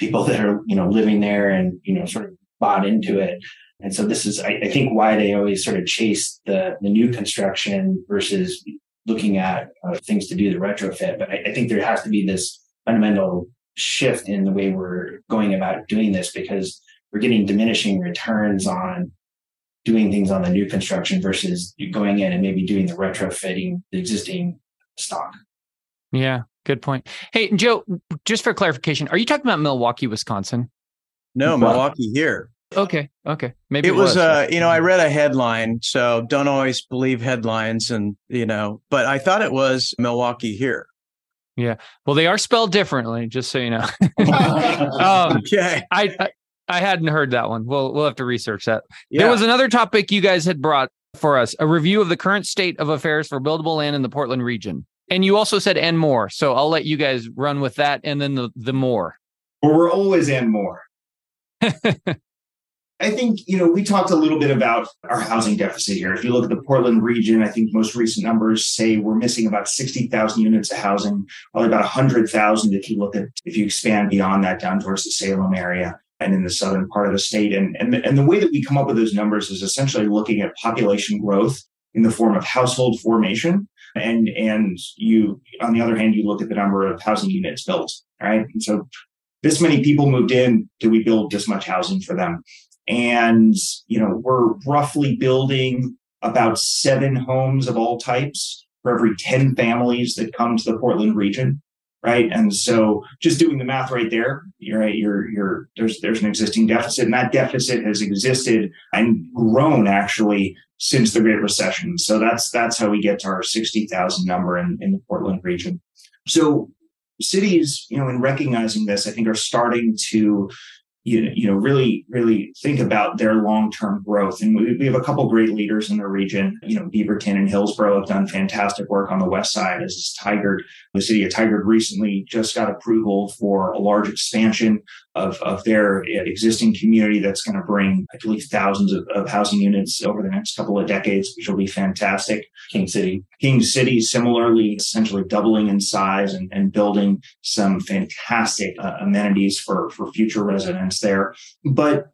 people that are, you know, living there and, you know, sort of bought into it. And so this is, I, I think, why they always sort of chase the, the new construction versus looking at uh, things to do the retrofit. But I, I think there has to be this fundamental shift in the way we're going about doing this because we're getting diminishing returns on doing things on the new construction versus going in and maybe doing the retrofitting the existing stock. Yeah. Good point. Hey, Joe, just for clarification, are you talking about Milwaukee, Wisconsin? No, Milwaukie here. Okay. Okay. Maybe it, it was, was, uh, you know, I read a headline, so don't always believe headlines and, you know, but I thought it was Milwaukie here. Yeah. Well, they are spelled differently, just so you know. [laughs] um, okay. I, I, I hadn't heard that one. We'll we'll have to research that. Yeah. There was another topic you guys had brought for us, a review of the current state of affairs for buildable land in the Portland region. And you also said and more. So I'll let you guys run with that and then the, the more. Well, we're always and more. [laughs] I think, you know, we talked a little bit about our housing deficit here. If you look at the Portland region, I think most recent numbers say we're missing about 60,000 units of housing, probably about 100,000 if you look at, if you expand beyond that down towards the Salem area and in the southern part of the state. And, and, and the way that we come up with those numbers is essentially looking at population growth in the form of household formation And and you on the other hand, you look at the number of housing units built, right? And so this many people moved in, do we build this much housing for them? And you know, we're roughly building about seven homes of all types for every 10 families that come to the Portland region right? And so just doing the math right there, you're right, you're you're there's there's an existing deficit, and that deficit has existed and grown actually since the Great Recession. So that's that's how we get to our 60,000 number in, in the Portland region. So cities, you know, in recognizing this, I think are starting to you, you know really really think about their long-term growth. And we, we have a couple great leaders in the region. You know beaverton and hillsboro have done fantastic work on the west side as is tigard. The city of tigard recently just got approval for a large expansion of, of their existing community that's going to bring, I believe, thousands of, of, housing units over the next couple of decades, which will be fantastic. King City. King City, similarly, essentially doubling in size and, and building some fantastic uh, amenities for, for future residents there. But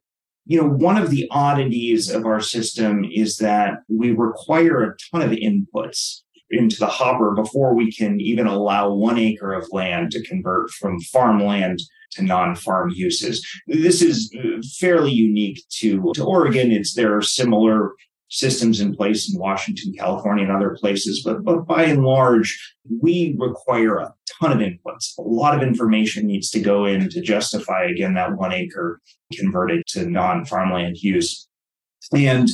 you know, one of the oddities of our system is that we require a ton of inputs into the hopper before we can even allow one acre of land to convert from farmland to non-farm uses. This is uh, fairly unique to, to Oregon. It's there are similar systems in place in Washington, California, and other places, but, but by and large, we require a ton of inputs. A lot of information needs to go in to justify again that one acre converted to non-farmland use. And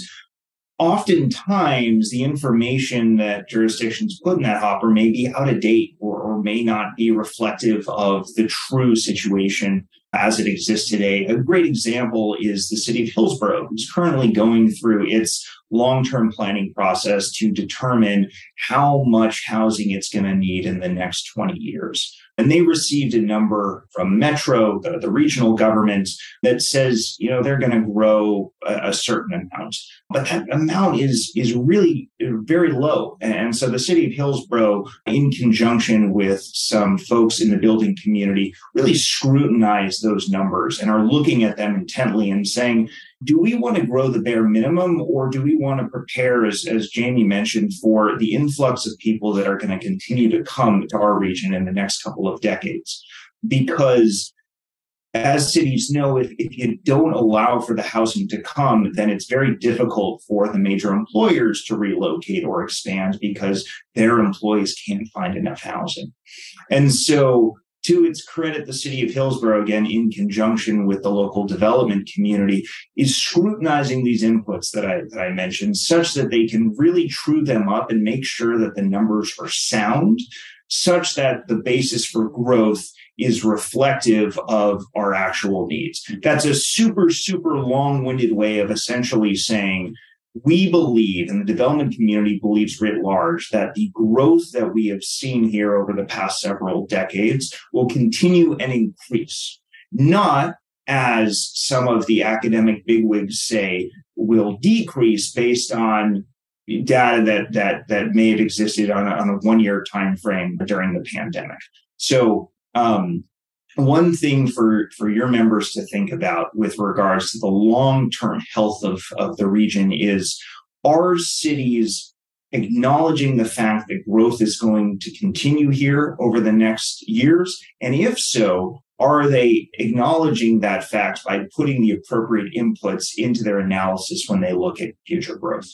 oftentimes the information that jurisdictions put in that hopper may be out of date or, or, may not be reflective of the true situation as it exists today. A great example is the city of Hillsboro, who's currently going through its long-term planning process to determine how much housing it's going to need in the next 20 years. And they received a number from Metro, the, the regional government, that says, you know, they're going to grow a, a, certain amount. But that amount is, is really uh, very low. And so the city of Hillsboro, in conjunction with some folks in the building community, really scrutinize those numbers and are looking at them intently and saying, do we want to grow the bare minimum or do we want to prepare, as, as Jamie mentioned, for the influx of people that are going to continue to come to our region in the next couple of decades? Because as cities know, if, if you don't allow for the housing to come, then it's very difficult for the major employers to relocate or expand because their employees can't find enough housing. And so to its credit, the city of Hillsboro, again, in conjunction with the local development community, is scrutinizing these inputs that I, that I mentioned such that they can really true them up and make sure that the numbers are sound, such that the basis for growth is reflective of our actual needs. That's a super, super long winded way of essentially saying, we believe, and the development community believes writ large, that the growth that we have seen here over the past several decades will continue and increase, not as some of the academic bigwigs say will decrease based on data that that that may have existed on a, on a one year time frame during the pandemic. So um, one thing for, for your members to think about with regards to the long-term health of, of the region is are cities acknowledging the fact that growth is going to continue here over the next years? And if so, are they acknowledging that fact by putting the appropriate inputs into their analysis when they look at future growth?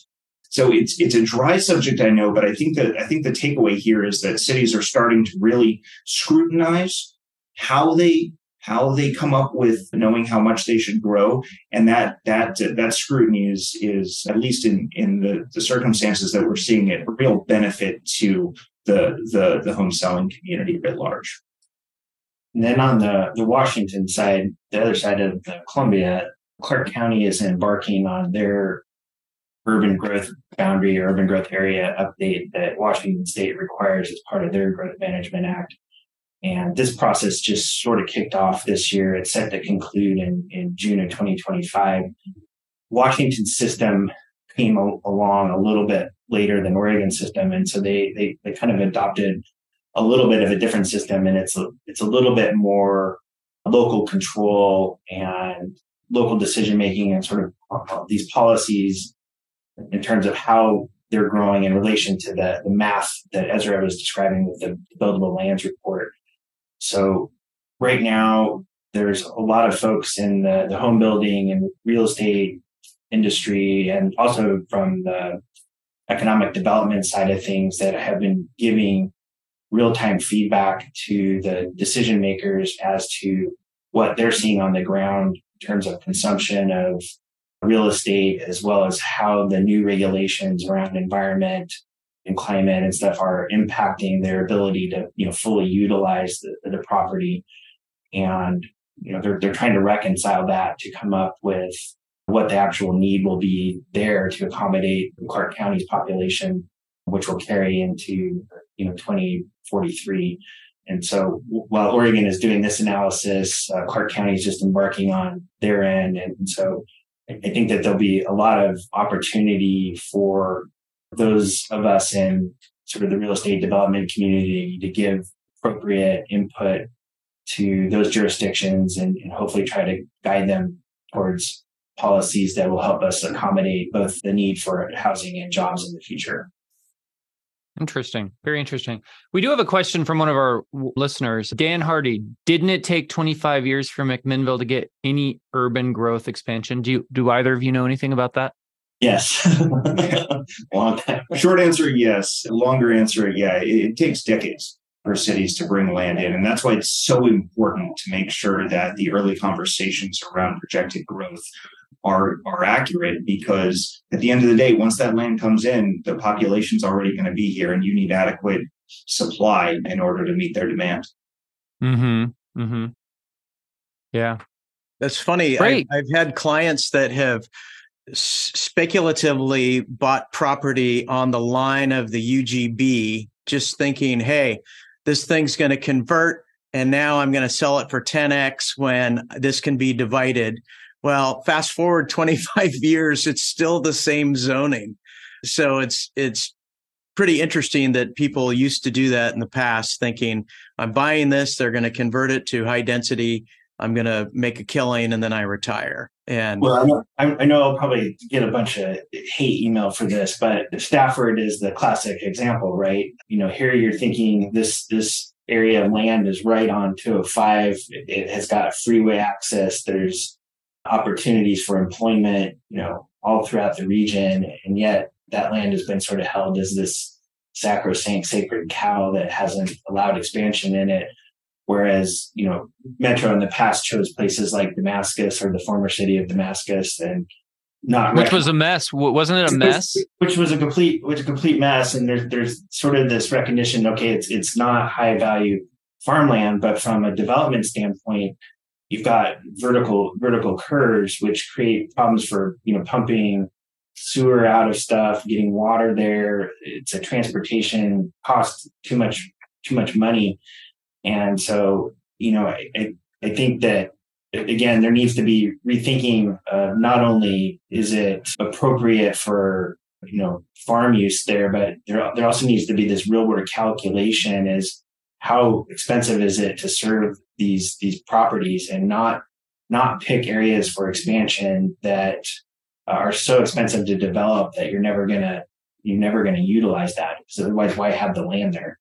So it's it's a dry subject, I know, but I think that I think the takeaway here is that cities are starting to really scrutinize how they how they come up with knowing how much they should grow. And that that that scrutiny is is at least in in the, the circumstances that we're seeing it a real benefit to the the the home selling community writ large. And then on the the washington side the other side of the columbia clark county is embarking on their urban growth boundary or urban growth area update that washington state requires as part of their growth management act and this process just sort of kicked off this year. It's set to conclude in, in June of 2025. Washington's system came along a little bit later than Oregon's system. And so they, they, they kind of adopted a little bit of a different system and it's a, it's a little bit more local control and local decision making and sort of uh, these policies in terms of how they're growing in relation to the, the math that Ezra was describing with the buildable lands report. So right now, there's a lot of folks in the, the home building and real estate industry and also from the economic development side of things that have been giving real-time feedback to the decision makers as to what they're seeing on the ground in terms of consumption of real estate, as well as how the new regulations around environment and climate and stuff are impacting their ability to, you know, fully utilize the, the property. And, you know, they're, they're trying to reconcile that to come up with what the actual need will be there to accommodate Clark County's population, which will carry into, you know, 2043. And so while Oregon is doing this analysis, uh, Clark County is just embarking on their end. And so I think that there'll be a lot of opportunity for those of us in sort of the real estate development community to give appropriate input to those jurisdictions and, and hopefully try to guide them towards policies that will help us accommodate both the need for housing and jobs in the future. Interesting. Very interesting. We do have a question from one of our listeners, Dan Hardy. Didn't it take 25 years for McMinnville to get any urban growth expansion? Do you, do either of you know anything about that? Yes. [laughs] Long time. Short answer, yes. Longer answer, yeah. It, it takes decades for cities to bring land in. And that's why it's so important to make sure that the early conversations around projected growth are are accurate because at the end of the day, once that land comes in, the population's already going to be here, and you need adequate supply in order to meet their demand. Hmm. Hmm. Yeah. That's funny. I, I've had clients that have speculatively bought property on the line of the UGB, just thinking, "Hey, this thing's going to convert." And now I'm going to sell it for 10x when this can be divided well, fast forward 25 [laughs] years, it's still the same zoning. So it's it's pretty interesting that people used to do that in the past, thinking, I'm buying this, they're going to convert it to high density. I'm going to make a killing and then I retire. And well, I know, I know I'll probably get a bunch of hate email for this, but Stafford is the classic example, right? You know, here you're thinking this this area of land is right on 205. It has got freeway access. There's opportunities for employment, you know, all throughout the region. And yet that land has been sort of held as this sacrosanct sacred cow that hasn't allowed expansion in it. Whereas, you know, Metro in the past chose places like Damascus or the former city of Damascus and not which was a mess. Wasn't it a mess? which was a complete which a complete mess. And there's there's sort of this recognition okay it's it's not high value farmland but from a development standpoint you've got vertical vertical curves which create problems for you know pumping sewer out of stuff getting water there. It's a transportation cost too much too much money and so you know i i, I think that again there needs to be rethinking uh, not only is it appropriate for you know farm use there but there, there also needs to be this real world calculation as how expensive is it to serve these these properties and not not pick areas for expansion that are so expensive to develop that you're never gonna you're never gonna utilize that because otherwise why have the land there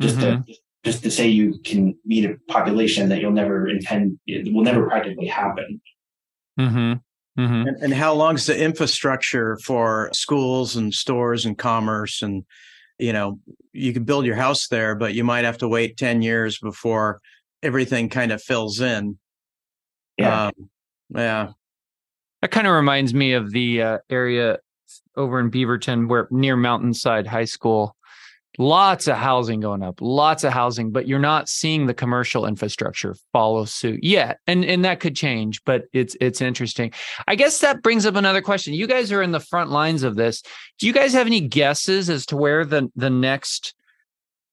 just mm-hmm. to just to say you can meet a population that you'll never intend it will never practically happen mm-hmm. Mm-hmm. And, and how long is the infrastructure for schools and stores and commerce and you know you can build your house there, but you might have to wait 10 years before everything kind of fills in. Yeah. Um, yeah. That kind of reminds me of the uh, area over in Beaverton where near Mountainside High School lots of housing going up lots of housing but you're not seeing the commercial infrastructure follow suit yet and and that could change but it's it's interesting. I guess that brings up another question. You guys are in the front lines of this. Do you guys have any guesses as to where the the next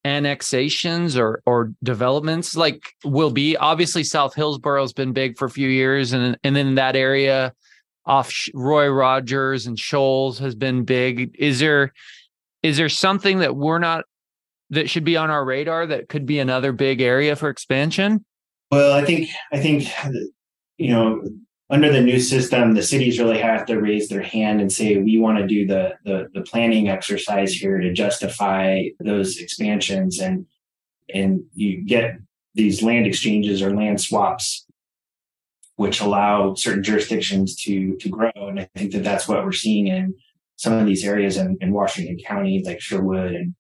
annexations or or developments like will be? Obviously south hillsboro has been big for a few years and and then that area off roy rogers and scholls has been big. Is there is there something that we're not that should be on our radar that could be another big area for expansion? Well, I think I think you know under the new system, the cities really have to raise their hand and say, we want to do the, the, the planning exercise here to justify those expansions. And, and you get these land exchanges or land swaps, which allow certain jurisdictions to, to grow. And I think that that's what we're seeing in some of these areas in, in Washington County, like Sherwood and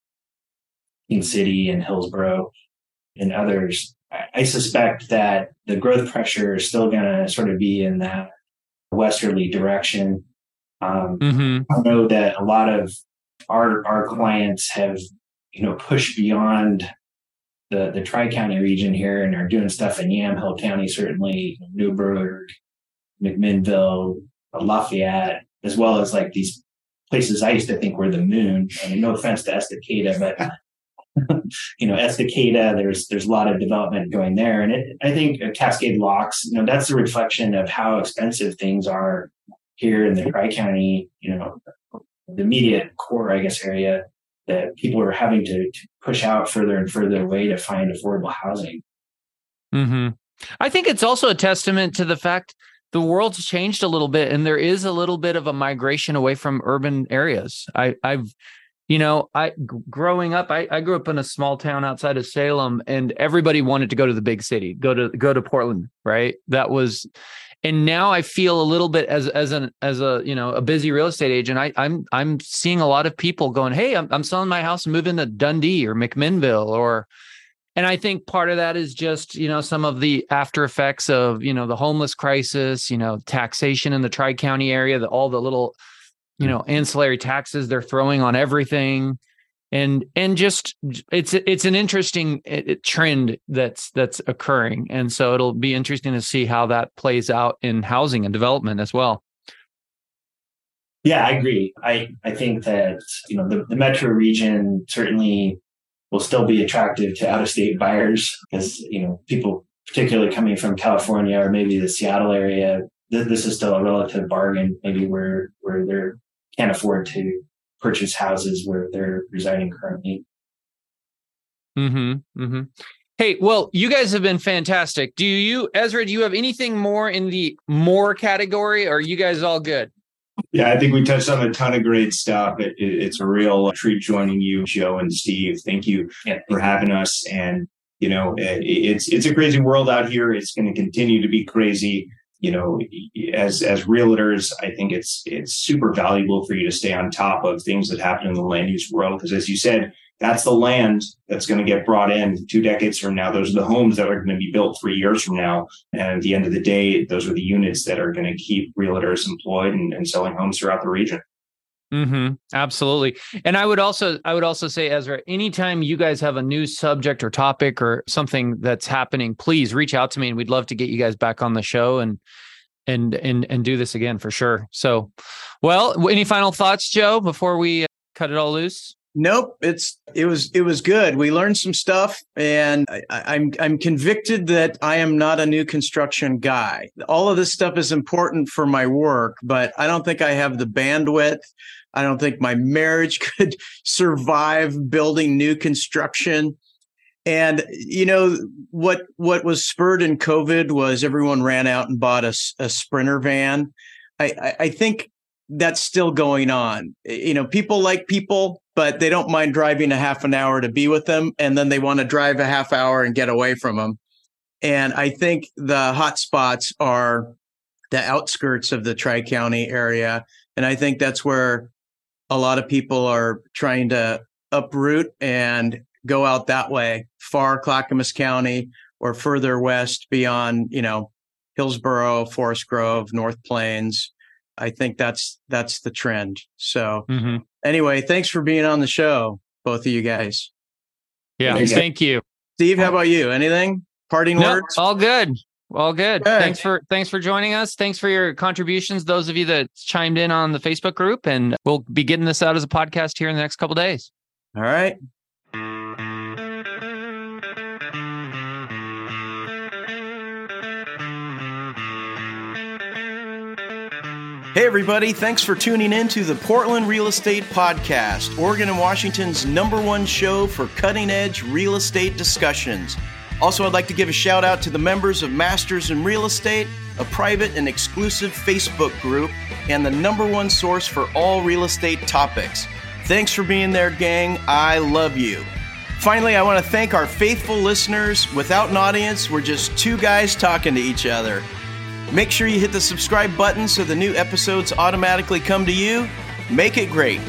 King City and Hillsboro and others. I suspect that the growth pressure is still going to sort of be in that westerly direction. Um, mm-hmm. I know that a lot of our our clients have you know pushed beyond the the Tri County region here and are doing stuff in Yamhill County, certainly Newberg, McMinnville, Lafayette, as well as like these places I used to think were the moon. I mean, no offense to Estacada, but [laughs] you know, Estacada, there's there's a lot of development going there, and it, I think Cascade Locks, you know, that's a reflection of how expensive things are here in the Tri County, you know, the immediate core, I guess, area that people are having to, to push out further and further away to find affordable housing. Hmm. I think it's also a testament to the fact the world's changed a little bit, and there is a little bit of a migration away from urban areas. I, I've you know i growing up I, I grew up in a small town outside of salem and everybody wanted to go to the big city go to go to portland right that was and now i feel a little bit as as an as a you know a busy real estate agent i i'm i'm seeing a lot of people going hey i'm, I'm selling my house and moving to dundee or mcminnville or and i think part of that is just you know some of the after effects of you know the homeless crisis you know taxation in the tri-county area the all the little you know mm-hmm. ancillary taxes they're throwing on everything. And and just it's it's an interesting trend that's that's occurring. And so it'll be interesting to see how that plays out in housing and development as well. Yeah i agree. I i think that you know the, the metro region certainly will still be attractive to out of state buyers because you know people particularly coming from california or maybe the seattle area this is still a relative bargain maybe where where they're can't afford to purchase houses where they're residing currently. Hmm. Hmm. Hey, well, you guys have been fantastic. Do you, Ezra? Do you have anything more in the more category? Or are you guys all good? Yeah, I think we touched on a ton of great stuff. It, it, it's a real treat joining you, Joe and Steve. Thank you yeah. for having us. And you know, it, it's it's a crazy world out here. It's going to continue to be crazy you know, as as realtors, I think it's it's super valuable for you to stay on top of things that happen in the land use world because, as you said, that's the land that's going to get brought in two decades from now. Those are the homes that are going to be built three years from now. And at the end of the day, those are the units that are going to keep realtors employed and, and selling homes throughout the region. Mm-hmm. Absolutely. And I would also I would also say, Ezra, anytime you guys have a new subject or topic or something that's happening, please reach out to me and we'd love to get you guys back on the show and and and and do this again for sure. So well, any final thoughts, Joe, before we uh, cut it all loose? Nope, it's it was it was good. We learned some stuff, and I, I'm I'm convicted that I am not a new construction guy. All of this stuff is important for my work, but I don't think I have the bandwidth. I don't think my marriage [laughs] could survive building new construction. And you know what what was spurred in COVID was everyone ran out and bought a, a sprinter van. I, I, I think that's still going on. You know, people like people but they don't mind driving a half an hour to be with them. And then they want to drive a half hour and get away from them. And I think the hot spots are the outskirts of the Tri County area. And I think that's where a lot of people are trying to uproot and go out that way, far Clackamas County or further west beyond, you know, Hillsboro, Forest Grove, North Plains. I think that's that's the trend. So mm-hmm. Anyway, thanks for being on the show, both of you guys. Yeah, thank, thank you. Steve, how about you? Anything? Parting no, words? All good. All good. good. Thanks for thanks for joining us. Thanks for your contributions. Those of you that chimed in on the Facebook group, and we'll be getting this out as a podcast here in the next couple days. All right. Hey, everybody, thanks for tuning in to the Portland Real Estate Podcast, Oregon and Washington's number one show for cutting edge real estate discussions. Also, I'd like to give a shout out to the members of Masters in Real Estate, a private and exclusive Facebook group, and the number one source for all real estate topics. Thanks for being there, gang. I love you. Finally, I want to thank our faithful listeners. Without an audience, we're just two guys talking to each other. Make sure you hit the subscribe button so the new episodes automatically come to you. Make it great.